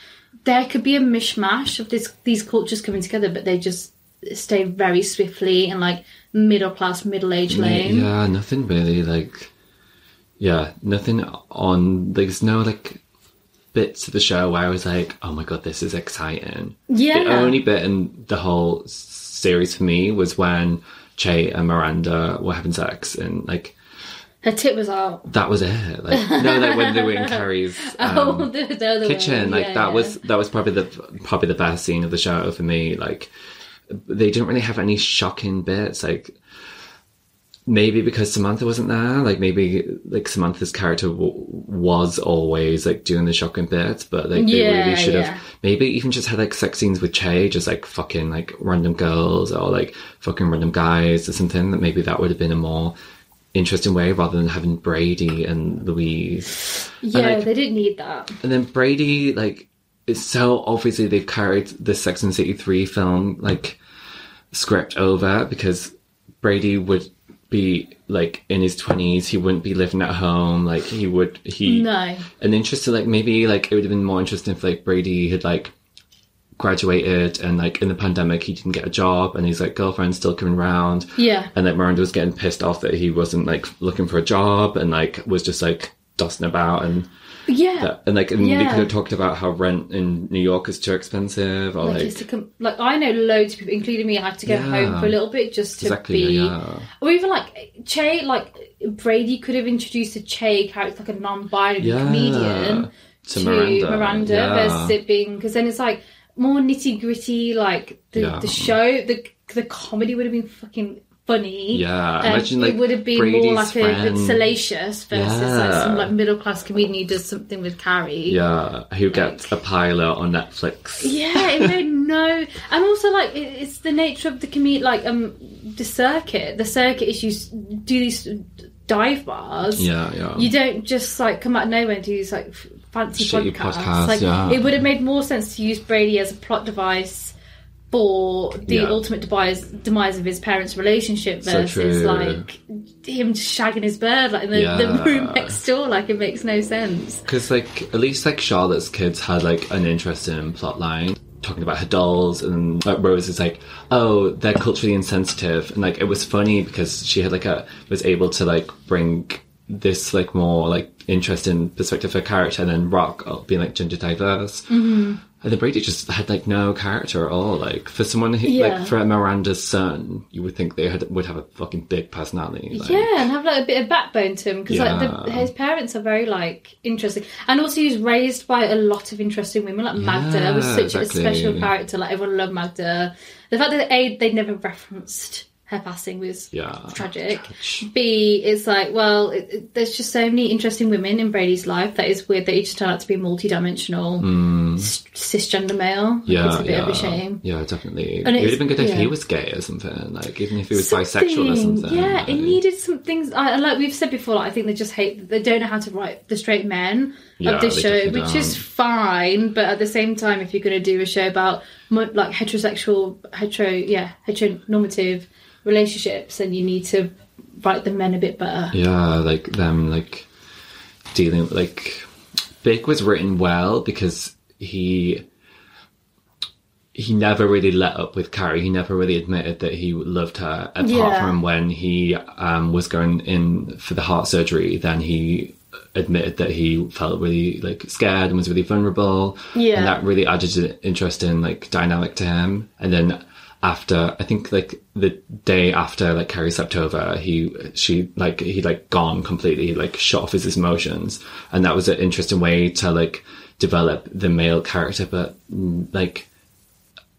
there could be a mishmash of this these cultures coming together, but they just stay very swiftly in like middle class, middle age lane. Yeah, nothing really like. Yeah, nothing on. There's no like bits of the show where I was like, "Oh my god, this is exciting." Yeah. The only bit in the whole series for me was when Che and Miranda were having sex, and like Her tip was out. that was it. Like no, like when they were in Carrie's. Um, oh, the, the other kitchen way. like Yeah, that yeah. was that was probably the probably the best scene of the show for me like they didn't really have any shocking bits like maybe because samantha wasn't there like maybe like samantha's character w- was always like doing the shocking bits but like they Yeah, really should yeah. have maybe even just had like sex scenes with che just like fucking like random girls or like fucking random guys or something that maybe that would have been a more interesting way rather than having brady and louise Yeah, like- they didn't need that. and then Brady, like, so obviously they've carried the Sex and the City 3 film, like, script over because Brady would be, like, in his 20s. He wouldn't be living at home. Like, he would, he. No. And interesting, like, maybe, like, it would have been more interesting if, like, Brady had, like, graduated and, like, in the pandemic he didn't get a job and his, like, girlfriend's still coming around. Yeah. And, like, Miranda was getting pissed off that he wasn't, like, looking for a job and, like, was just, like, dusting about and Yeah. that- and like and they Yeah. could have talked about how rent in New York is too expensive or like, like, to com- like I know loads of people, including me, I had to go Yeah. home for a little bit just to exactly be, yeah or even like Che, like Brady could have introduced a Che character, like a non-binary comedian, To Miranda, yeah. versus it being because then it's like more nitty gritty. Like the, the show, the the comedy would have been fucking funny. Yeah, Um, imagine, like, it would have been Brady's more like a, friend. bit salacious versus like some like middle class comedian who does something with Carrie. yeah who gets a pilot on Netflix Yeah, it made no, and also like it, it's the nature of the community, like um the circuit. The circuit is you do these dive bars. yeah yeah You don't just like come out of nowhere and do these like fancy Shitty podcasts. podcasts, like yeah. it would have made more sense to use Brady as a plot device for the Yeah. ultimate demise demise of his parents' relationship versus true. like him just shagging his bird like in the, the room next door. Like it makes no sense. because like at least like Charlotte's kids had like an interesting plot line talking about her dolls and like, Rose is like oh they're culturally insensitive and like it was funny because she had like a was able to like bring this like more like interesting perspective of her character and then Rock uh, being like gender diverse mm-hmm. Then Brady just had like no character at all like for someone who Yeah. like for Miranda's son you would think they had would have a fucking big personality like, Yeah, and have like a bit of backbone to him because like the, his parents are very like interesting, and also he's raised by a lot of interesting women. Like Magda was such exactly. a special character. Like everyone loved Magda. The fact that a they never referenced her passing was Yeah. tragic. Tragic. B it's like well, it, it- there's just so many interesting women in Brady's life that is weird that he just turned out to be a multi-dimensional hmm. s- cisgender male. Yeah, it's a bit yeah. of a shame. Yeah, definitely. And it would have been good if yeah. he was gay or something. Like even if he was bisexual or something. Yeah, like, it needed some things. I, like we've said before, like, I think they just hate. They don't know how to write the straight men Yeah, of this show, which is don't. fine. But at the same time, if you're going to do a show about like heterosexual, hetero, yeah, heteronormative relationships, and you need to write the men a bit better. Yeah, like them like dealing like Big was written well because he he never really let up with Carrie. He never really admitted that he loved her. Apart Yeah. from when he um, was going in for the heart surgery, then he admitted that he felt really like scared and was really vulnerable. Yeah. and that really added an interesting like dynamic to him. And then after, I think like the day after like Carrie slept over, he she like he like gone completely, he, like shut off his emotions, and that was an interesting way to like develop the male character. But like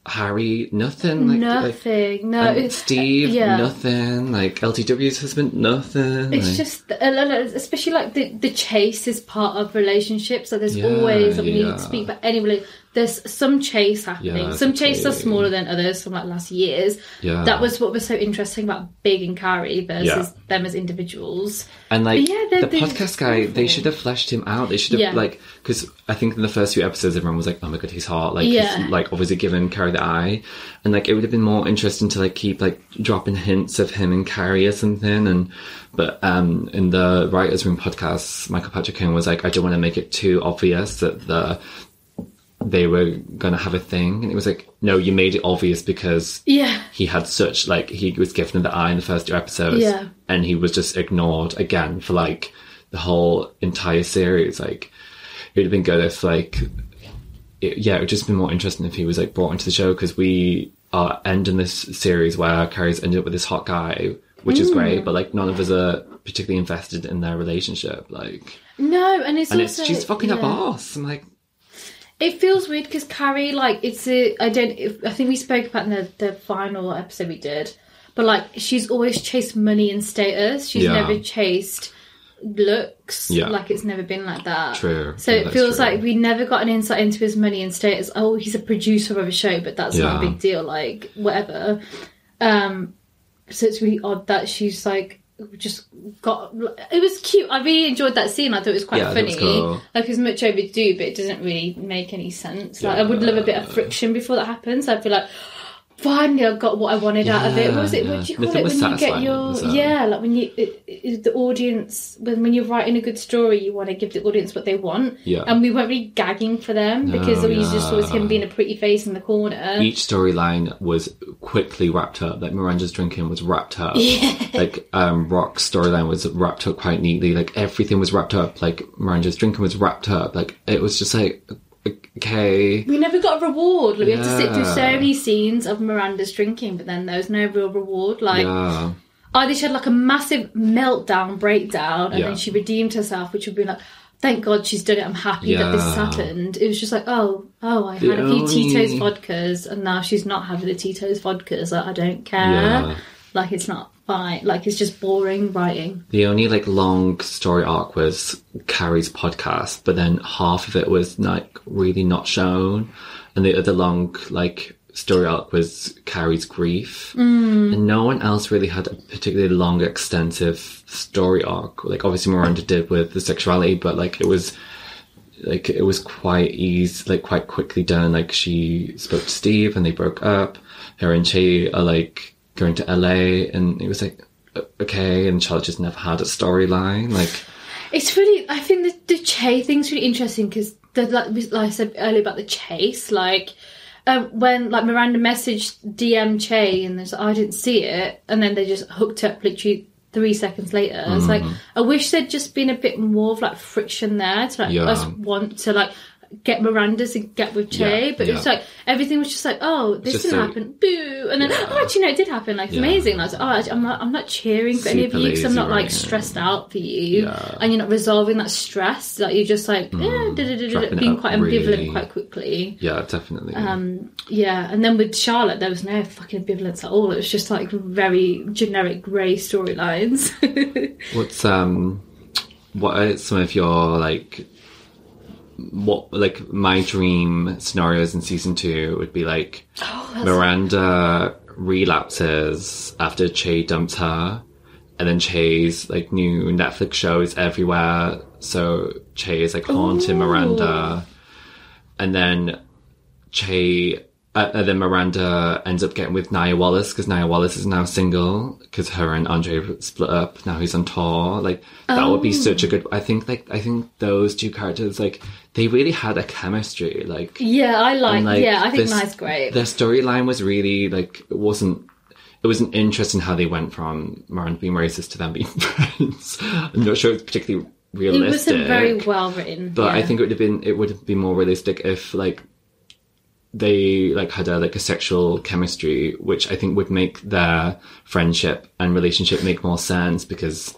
Harry, nothing. Like, like Nothing. no, and Steve, yeah. nothing. Like LTW's husband, nothing. It's like- just, uh, uh, uh, especially like the, the chase is part of relationships. Like there's Yeah, always, like, we yeah. need to speak about any rela- there's some chase happening. Yeah, some chases are smaller than others from like last years. Yeah. That was what was so interesting about Big and Carrie versus Yeah. them as individuals. And like But yeah, they're- the they're podcast guy, they should have fleshed him out. They should have like because I think in the first few episodes, everyone was like, "Oh my god, he's hot!" Like, he's, like obviously given Carrie the eye, and like it would have been more interesting to like keep like dropping hints of him and Carrie or something. And but um in the writers' room podcast, Michael Patrick King was like, "I don't want to make it too obvious that the." They were gonna have a thing, and it was like, no, you made it obvious because Yeah. he had such like he was given the eye in the first two episodes Yeah. and he was just ignored again for like the whole entire series like it would have been good if like it, yeah it would just been more interesting if he was like brought into the show because we are ending this series where Carrie's ended up with this hot guy which is Mm. great but like none of us are particularly invested in their relationship like No, and it's and also it's she's fucking a yeah. boss I'm like It feels weird because Carrie, like, it's a. I don't. I think we spoke about in the the final episode we did, but like, she's always chased money and status. She's Yeah. never chased looks. Yeah. Like, it's never been like that. True. So Yeah, it that's feels true. like we never got an insight into his money and status. Oh, he's a producer of a show, but that's not a Yeah. big deal. Like, whatever. Um. So it's really odd that she's like just got. It was cute. I really enjoyed that scene. I thought it was quite Yeah, funny. cool. Like it's much overdue, but it doesn't really make any sense. Like I would love a bit of friction before that happens. I'd be like. Finally, I got what I wanted out of it. What was it? Yeah, What do you call Nothing it when you get your was yeah, like when you it, it, the audience when when you're writing a good story, you want to give the audience what they want. Yeah. and we weren't really gagging for them because No, we just was him yeah. being a pretty face in the corner. each storyline was quickly wrapped up. Like Miranda's drinking was wrapped up. Like um, Rock's storyline was wrapped up quite neatly. Like everything was wrapped up. Like Miranda's drinking was wrapped up. Like it was just like okay. We never got a reward. Like, We had to sit through so many scenes of Miranda's drinking, but then there was no real reward. Like Yeah, either she had like a massive meltdown, breakdown, and Yeah. then she redeemed herself, which would be like, thank God she's done it. I'm happy that this has happened. It was just like, oh, oh, I The had a few only- Tito's vodkas, and now she's not having the Tito's vodkas. Like, I don't care. Yeah. Like it's not fine. Like it's just boring writing. the only like long story arc was Carrie's podcast, but then half of it was like really not shown, and the other long like story arc was Carrie's grief, mm. and no one else really had a particularly long, extensive story arc. Like obviously Miranda did with the sexuality, but like it was like it was quite easy, like quite quickly done. Like she spoke to Steve, and they broke up. Her and Che are like going to LA, and it was like okay. And Charlotte just never had a storyline. Like It's really, I think the, the Che thing's really interesting because, like, like I said earlier about the chase, like, um, when like Miranda messaged DM Che and there's, I didn't see it, and then they just hooked up literally three seconds later. It's like Mm. I wish there'd just been a bit more of like friction there to like Yeah. us want to like get Miranda to get with Che, Yeah, but it's yeah. like everything was just like, oh, this Just didn't so- happen, boo, and then Yeah. oh, actually no, it did happen, like it's Yeah. amazing. Like, oh, I'm not, I'm not cheering for any of you because I'm not like right? stressed out for you, and you're not resolving that stress. Like you're just like, da, da, da, da, being quite ambivalent really- quite quickly. yeah, definitely. Um, yeah, and then with Charlotte, there was no fucking ambivalence at all. It was just like very generic grey storylines. What's um, what are some of your like, what like my dream scenarios in season two would be like Oh, Miranda relapses after Che dumps her, and then Che's like new Netflix show is everywhere. So Che is like haunting Ooh. Miranda, and then Che. Uh, and then Miranda ends up getting with Nya Wallace because Nya Wallace is now single because her and Andre split up. Now he's on tour. Like that would be such a good. I think like I think those two characters like they really had a chemistry. Like yeah, I like. and, like, yeah, I think this- Nice great. Their storyline was really like it wasn't. It wasn't interesting how they went from Miranda being racist to them being friends. I'm not sure it's particularly realistic. it wasn't very well written, but I think it would have been it would have been more realistic if like they like had a like a sexual chemistry, which I think would make their friendship and relationship make more sense because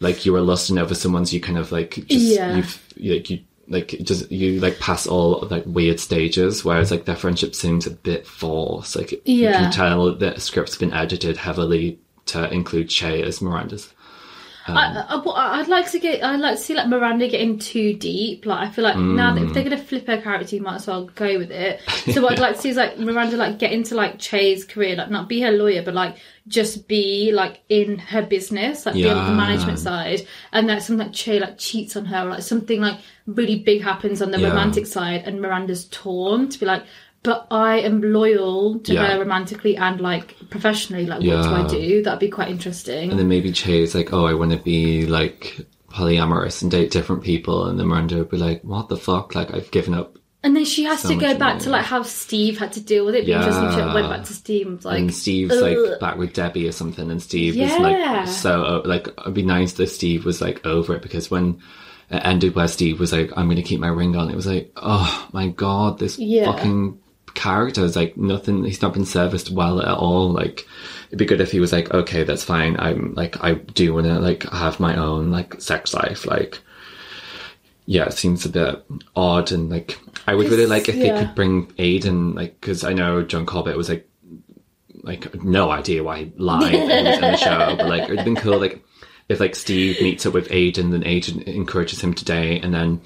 like you were lusting over someone, so you kind of like just Yeah. you've like you like just you like pass all like weird stages, whereas like their friendship seems a bit forced. Like you can tell that the script's been edited heavily to include Che as Miranda's I, um, I, I'd like to get. I'd like to see like Miranda getting too deep. Like I feel like now that if mm. they're gonna flip her character, you might as well go with it. So what I'd like to see is like Miranda like get into like Che's career, like not be her lawyer, but like just be like in her business, like be on the management side, and that something like Che like cheats on her, or like something like really big happens on the Yeah. romantic side, and Miranda's torn to be like. But I am loyal to Yeah. her romantically and like professionally. Like, what do I do? That'd be quite interesting. And then maybe Che's like, oh, I want to be like polyamorous and date different people. And then Miranda would be like, what the fuck? Like, I've given up. And then she has So to go back more. to like how Steve had to deal with it. It'd interesting she Yeah. went back to Steve like, and Steve's "Ugh." like back with Debbie or something. And Steve Yeah. like, so, uh, like, it'd be nice if Steve was like over it because when it ended where Steve was like, I'm going to keep my ring on, it was like, oh my God, this Yeah. fucking character is like nothing, he's not been serviced well at all. Like, it'd be good if he was like, okay, that's fine. I'm like, I do want to like have my own like sex life. Like, yeah, it seems a bit odd and like I would really like if they could bring Aiden like because I know John Corbett was like like no idea why he lied in, in the show, but like it'd been cool like if like Steve meets up with Aiden, then Aiden encourages him to date, and then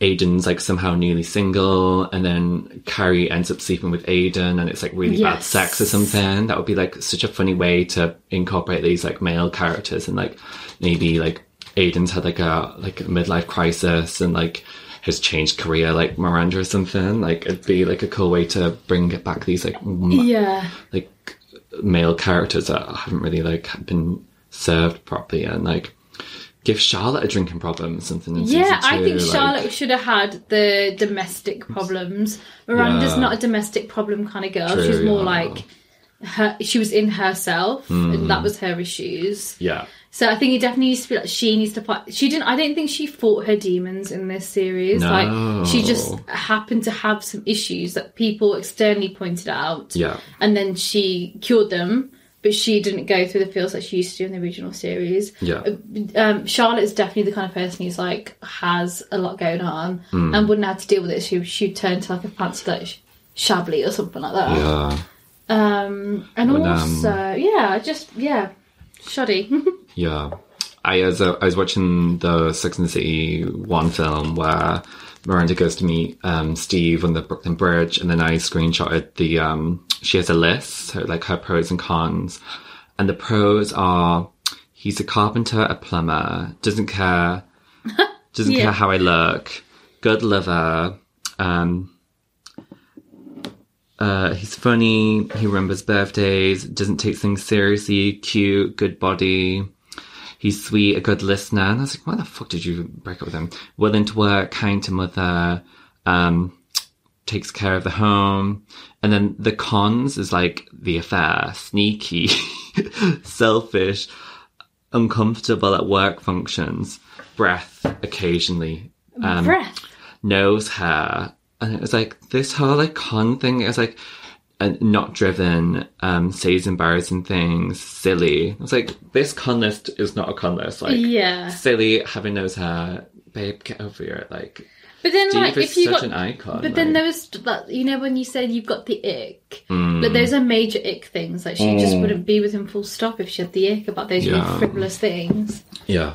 Aiden's like somehow newly single, and then Carrie ends up sleeping with Aiden, and it's like really bad sex or something. That would be like such a funny way to incorporate these like male characters, and like maybe like Aiden's had like a like a midlife crisis, and like has changed career like Miranda or something. Like it'd be like a cool way to bring it back these like m- yeah. like male characters that haven't really like been served properly and like give Charlotte a drinking problem or something. In Yeah, season I think two, Charlotte should have had the domestic problems. Miranda's Yeah. not a domestic problem kind of girl. True, She's more yeah. like her. She was in herself, and that was her issues. yeah, So I think it definitely needs to be like she needs to fight. She didn't. I don't think she fought her demons in this series. No. Like she just happened to have some issues that people externally pointed out. yeah, and then she cured them. But she didn't go through the feels that she used to do in the original series. yeah, Um, Charlotte is definitely the kind of person who's like has a lot going on Hmm. and wouldn't have to deal with it. She she'd turn to like a fancy like sh- Chablis or something like that. yeah, Um, and When, um, also yeah, just yeah, shoddy. yeah. I was uh, I was watching the Sex and the City one film where Miranda goes to meet um, Steve on the Brooklyn Bridge, and then I screenshotted the um, she has a list, so like her pros and cons, and the pros are he's a carpenter, a plumber, doesn't care, doesn't Yeah. care how I look, good lover, um, uh, he's funny, he remembers birthdays, doesn't take things seriously, cute, good body. He's sweet, a good listener. And I was like, why the fuck did you break up with him? Willing to work, kind to mother, um, takes care of the home. And then the cons is like the affair, sneaky, selfish, uncomfortable at work functions, breath occasionally, um, Breath. nose hair. And it was like this whole like con thing. It was like and not driven, um, says embarrassing things, silly. I was like, this con list is not a con list. Like Yeah. silly, having nose hair, babe, get over it. Like But then Steve like if you such got an icon. But then there was that you know when you said you've got the ick, Mm. but those are major ick things. Like she just wouldn't be with him full stop if she had the ick about those really frivolous things. Yeah.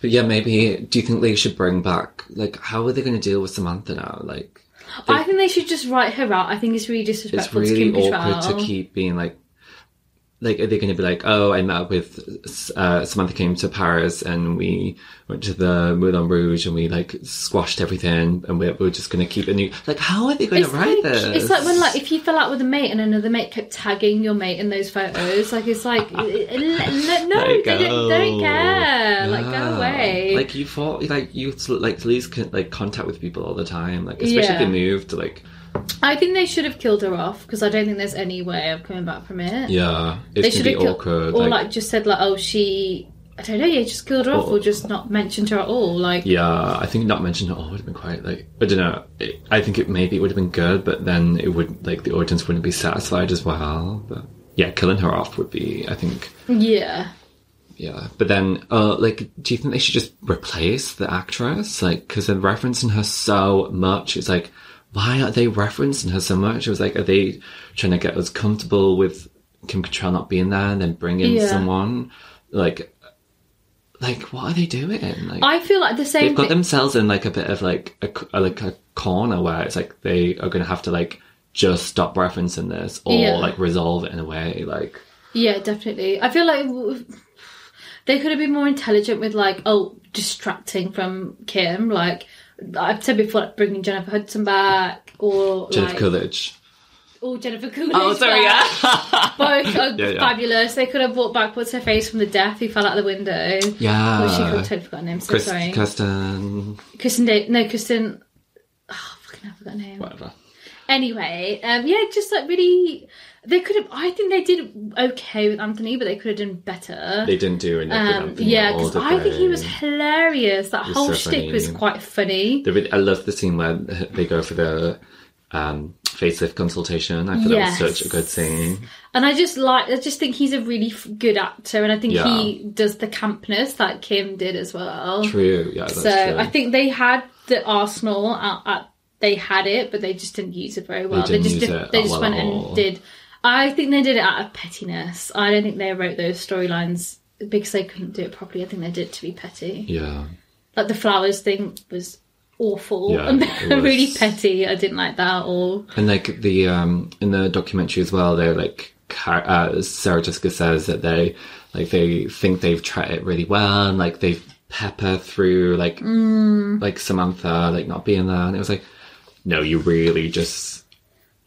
But yeah, maybe. Do you think they should bring back like how are they going to deal with Samantha now? Like I think they should just write her out. I think it's really disrespectful. it's really to awkward to keep being like like are they going to be like oh i met up with uh, samantha came to paris and we went to the moulin rouge and we like squashed everything and we're, we're just going to keep it new like how are they going to write like, this it's like when like if you fell out with a mate and another mate kept tagging your mate in those photos. Like it's like no, they don't, don't care. Like go Yeah. away. like you thought like you like to lose like contact with people all the time like especially if Yeah. they moved like I think they should have killed her off because I don't think there's any way of coming back from it. yeah they should have killed, awkward or like, like just said like oh she. I don't know. Yeah, just killed her off, Or- or just not mentioned her at all. Like, yeah i think not mentioned at all would have been quite like i don't know it, i think it maybe it would have been good but then it would like the audience wouldn't be satisfied as well but yeah killing her off would be i think yeah, Yeah, but then, uh, like, do you think they should just replace the actress? Like, because they're referencing her so much. It's like, why are they referencing her so much? It was like, are they trying to get us comfortable with Kim Cattrall not being there and then bring in Yeah. someone? Like, like what are they doing? Like I feel like the same. they've got thing- themselves in like a bit of like a- like a corner where it's like they are going to have to like just stop referencing this or Yeah. like resolve it in a way. Like Yeah, definitely. I feel like they could have been more intelligent with like, oh, distracting from Kim. Like I've said before, like bringing Jennifer Hudson back or Jennifer like, Coolidge. or Jennifer Coolidge. Oh, sorry, yeah, Both are Yeah, yeah. fabulous. They could have brought back what's her face from the death who fell out the window. yeah. Which she could have totally forgotten her name. So Chris, sorry. Kirsten, Kristen. Da- no, Kristen. Oh, fucking, I forgot her name. whatever. Anyway, um, yeah, just like really, they could have. I think they did okay with Anthony, but they could have done better. They didn't do enough with Um, yeah, because I think he was hilarious. That was whole so shtick was quite funny. They really, I love the scene where they go for the um, facelift consultation. I thought Yes. that was such a good scene. And I just like, I just think he's a really f- good actor, and I think Yeah. he does the campness that Kim did as well. True, yeah, that's so true. I think they had the Arsenal at, at they had it, but they just didn't use it very well. didn't just use did, they just went and did. I think they did it out of pettiness. I don't think they wrote those storylines because they couldn't do it properly. I think they did it to be petty. yeah, Like the flowers thing was awful Yeah, and it was- really petty. I didn't like that at all. and like the um in the documentary as well, they're like uh, Sarah Jessica says that they like they think they've tried it really well, and like they've peppered through like Mm. like Samantha like not being there, and it was like, no, you really just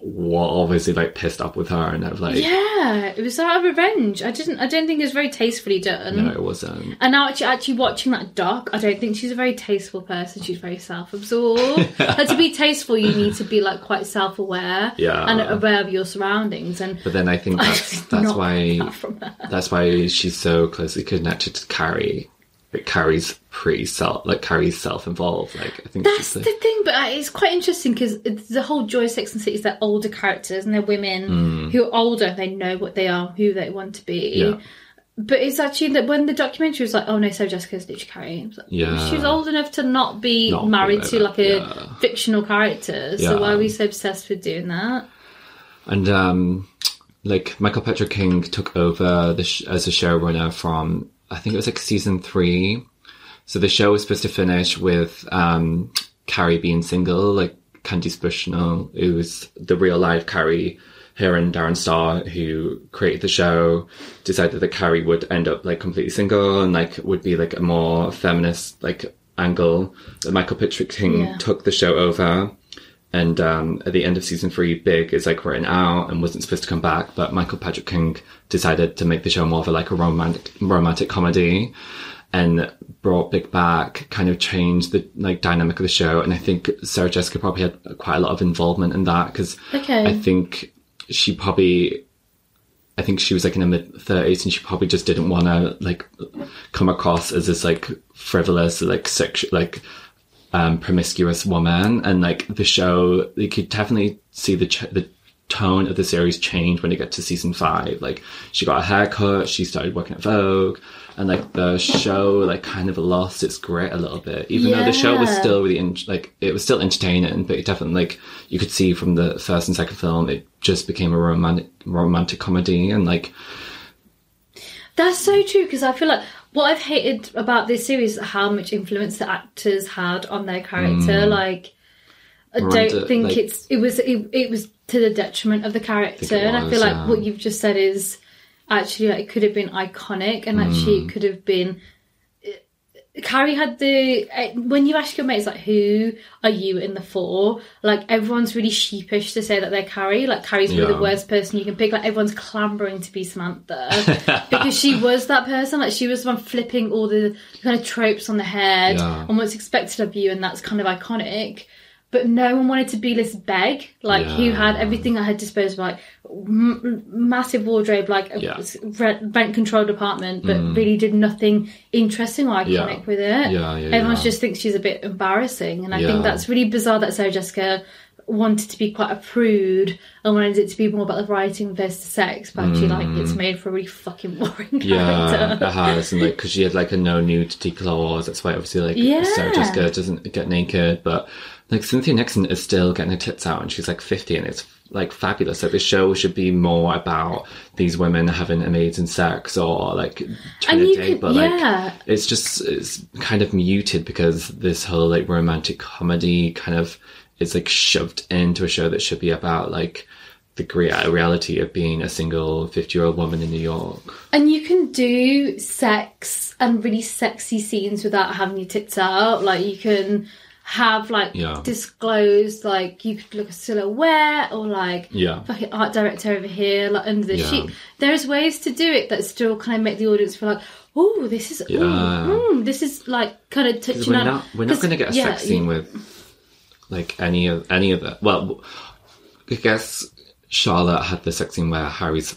were obviously like pissed up with her, and have like, Yeah, it was out of revenge. I didn't. I don't think it was very tastefully done. no, it wasn't. And now actually, actually watching that doc, I don't think she's a very tasteful person. She's very self-absorbed. like to be tasteful, you need to be like quite self-aware Yeah. and aware of your surroundings. And But then I think that's that's why that that's why she's so closely connected to Carrie. It carries pretty self like Carrie's self involved. Like I think that's she's the the, thing. But uh, it's quite interesting because the whole Joy Sex and City is they're older characters and they're women who are older. They know what they are, who they want to be. Yeah. But it's actually that when the documentary was like, oh no, so Jessica's literally Carrie. Like, Yeah. She was old enough to not be Not married to like a yeah. fictional character. So Yeah. why are we so obsessed with doing that? and um like Michael Patrick King took over the sh- as a showrunner from I think it was like season three. So the show was supposed to finish with um Carrie being single, like Candace Bushnell, who was the real life Carrie. Her and Darren Star, who created the show, decided that Carrie would end up like completely single and like would be like a more feminist like angle. That Michael Patrick King Yeah. took the show over, and um, at the end of season three, Big is like written out and wasn't supposed to come back, but Michael Patrick King decided to make the show more of a like a romantic romantic comedy, and brought Big back, kind of changed the like dynamic of the show. And I think Sarah Jessica probably had quite a lot of involvement in that because Okay. I think she probably. I think she was like in her mid thirties, and she probably just didn't want to like come across as this like frivolous, like sexual, like um, promiscuous woman, and like the show, you could definitely see the ch- the tone of the series change when it got to season five. Like she got a haircut, she started working at Vogue, and like the show like kind of lost its grit a little bit. Even though the show was still really in- like it was still entertaining, but it definitely like you could see from the first and second film, it just became a romantic romantic comedy, and like That's so true because I feel like what I've hated about this series is how much influence the actors had on their character. Like, I don't think like- it's it was it, it was to the detriment of the character, it and I feel like yeah. what you've just said is actually like, it could have been iconic, and actually Mm. it could have been. Carrie had the uh, when you ask your mates like who are you in the four like everyone's really sheepish to say that they're Carrie like Carrie's really Yeah. the worst person you can pick like everyone's clambering to be Samantha because she was that person like she was the one flipping all the kind of tropes on the head Yeah. and what's expected of you and that's kind of iconic but no one wanted to be this beg like who had Yeah. everything at her disposal like m- massive wardrobe like a Yeah. Mm. rent, controlled apartment but really did nothing interesting or iconic Yeah. with it Yeah, yeah, everyone yeah. just thinks she's a bit embarrassing and i Yeah. think that's really bizarre that sarah jessica wanted to be quite a prude and wanted it to be more about the writing versus sex but actually like it's made for a really fucking boring Mm. yeah, character it has, and like because she had like a no nudity clause, that's why obviously like Yeah. Sarah Jessica doesn't get naked, but like Cynthia Nixon is still getting her tits out, and she's like fifty, and it's like fabulous. Like the show should be more about these women having amazing sex or like trying to date, but like it's just it's kind of muted because this whole like romantic comedy kind of is like shoved into a show that should be about like the great reality of being a single 50 year old woman in New York. And you can do sex and really sexy scenes without having your tits out. Like you can have like Yeah. disclosed like you could look a silhouette or like Yeah. fucking art director over here like under the Yeah. sheet. There's ways to do it that still kind of make the audience feel like, oh, this is Yeah. ooh, mm, this is like kind of touching we're on. not we're not to get a yeah, sex scene with like any of any of it. Well, I guess Charlotte had the sex scene where Harry's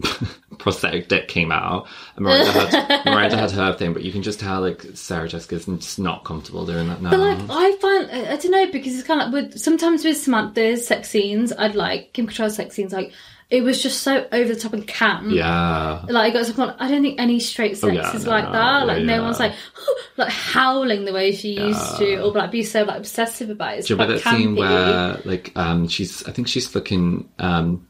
prosthetic dick came out. And Miranda had Miranda had her thing, but you can just tell like Sarah Jessica's just not comfortable doing that now. But like I find I don't know because it's kind of like with sometimes with Samantha's sex scenes I'd like Kim Cattrall's sex scenes like it was just so over the top and camp. yeah, Like I got point, I don't think any straight sex yeah, is no, like that. Like yeah, no one's like like howling the way she used to, or like be so like obsessive about it. It's Do you remember that scene campy. where like um she's I think she's looking um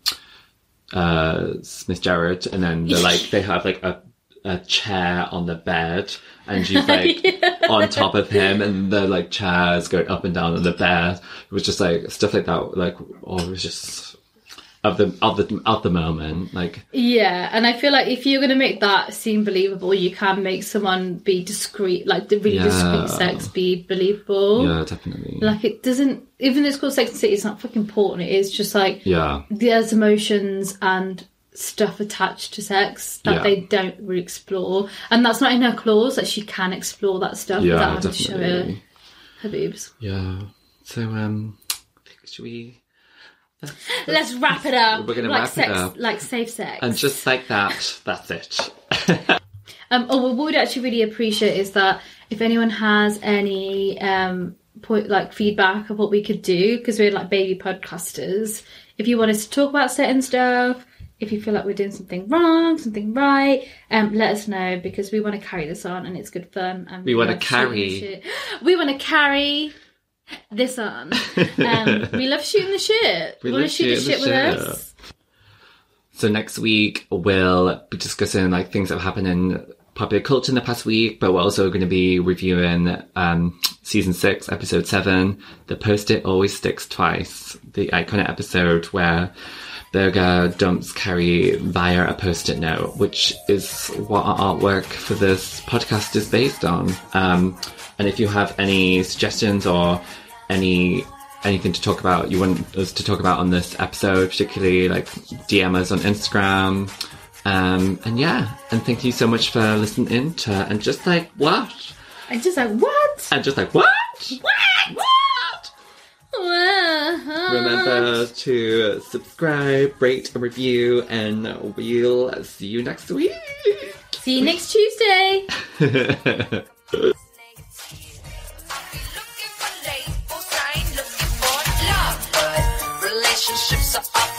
uh Smith Jerrod and then they're like they have like a a chair on the bed and she's like on top of him and the like chairs going up and down on the bed. It was just like stuff like that like oh it was just of the of the of the moment. Like Yeah, and I feel like if you're going to make that seem believable, you can make someone be discreet, like the really Yeah. discreet sex be believable. yeah, definitely. Like it doesn't, even though it's called Sex and City, it's not fucking important. It is just like yeah. there's emotions and stuff attached to sex that Yeah. they don't really explore, and that's not in her clause that she can explore that stuff Yeah, without having to show her, definitely. her boobs. Yeah. So um should we Let's wrap it up. We're gonna like wrap it sex, up. like safe sex. and just like that, that's it. Um, oh, well, what we'd actually really appreciate is that if anyone has any um, point, like feedback of what we could do, because we're like baby podcasters. If you want us to talk about certain stuff, if you feel like we're doing something wrong, something right, um, let us know because we want to carry this on and it's good fun. And We wanna carry. We want to carry this on. Um, we love shooting the shit. We want to shoot the shit with us? So next week we'll be discussing like things that have happened in popular culture in the past week, but we're also going to be reviewing um, season six, episode seven, "The Post-it Always Sticks Twice," the iconic episode where Berger dumps Carrie via a post-it note, which is what our artwork for this podcast is based on. Um, and if you have any suggestions or any anything to talk about you want us to talk about on this episode, particularly like DM us on Instagram. Um, and yeah, and thank you so much for listening in to and just like what? And just like, what? And just like what? What? What? Uh-huh. Remember to subscribe, rate, and review, and we'll see you next week. See you next Tuesday. relationships are up.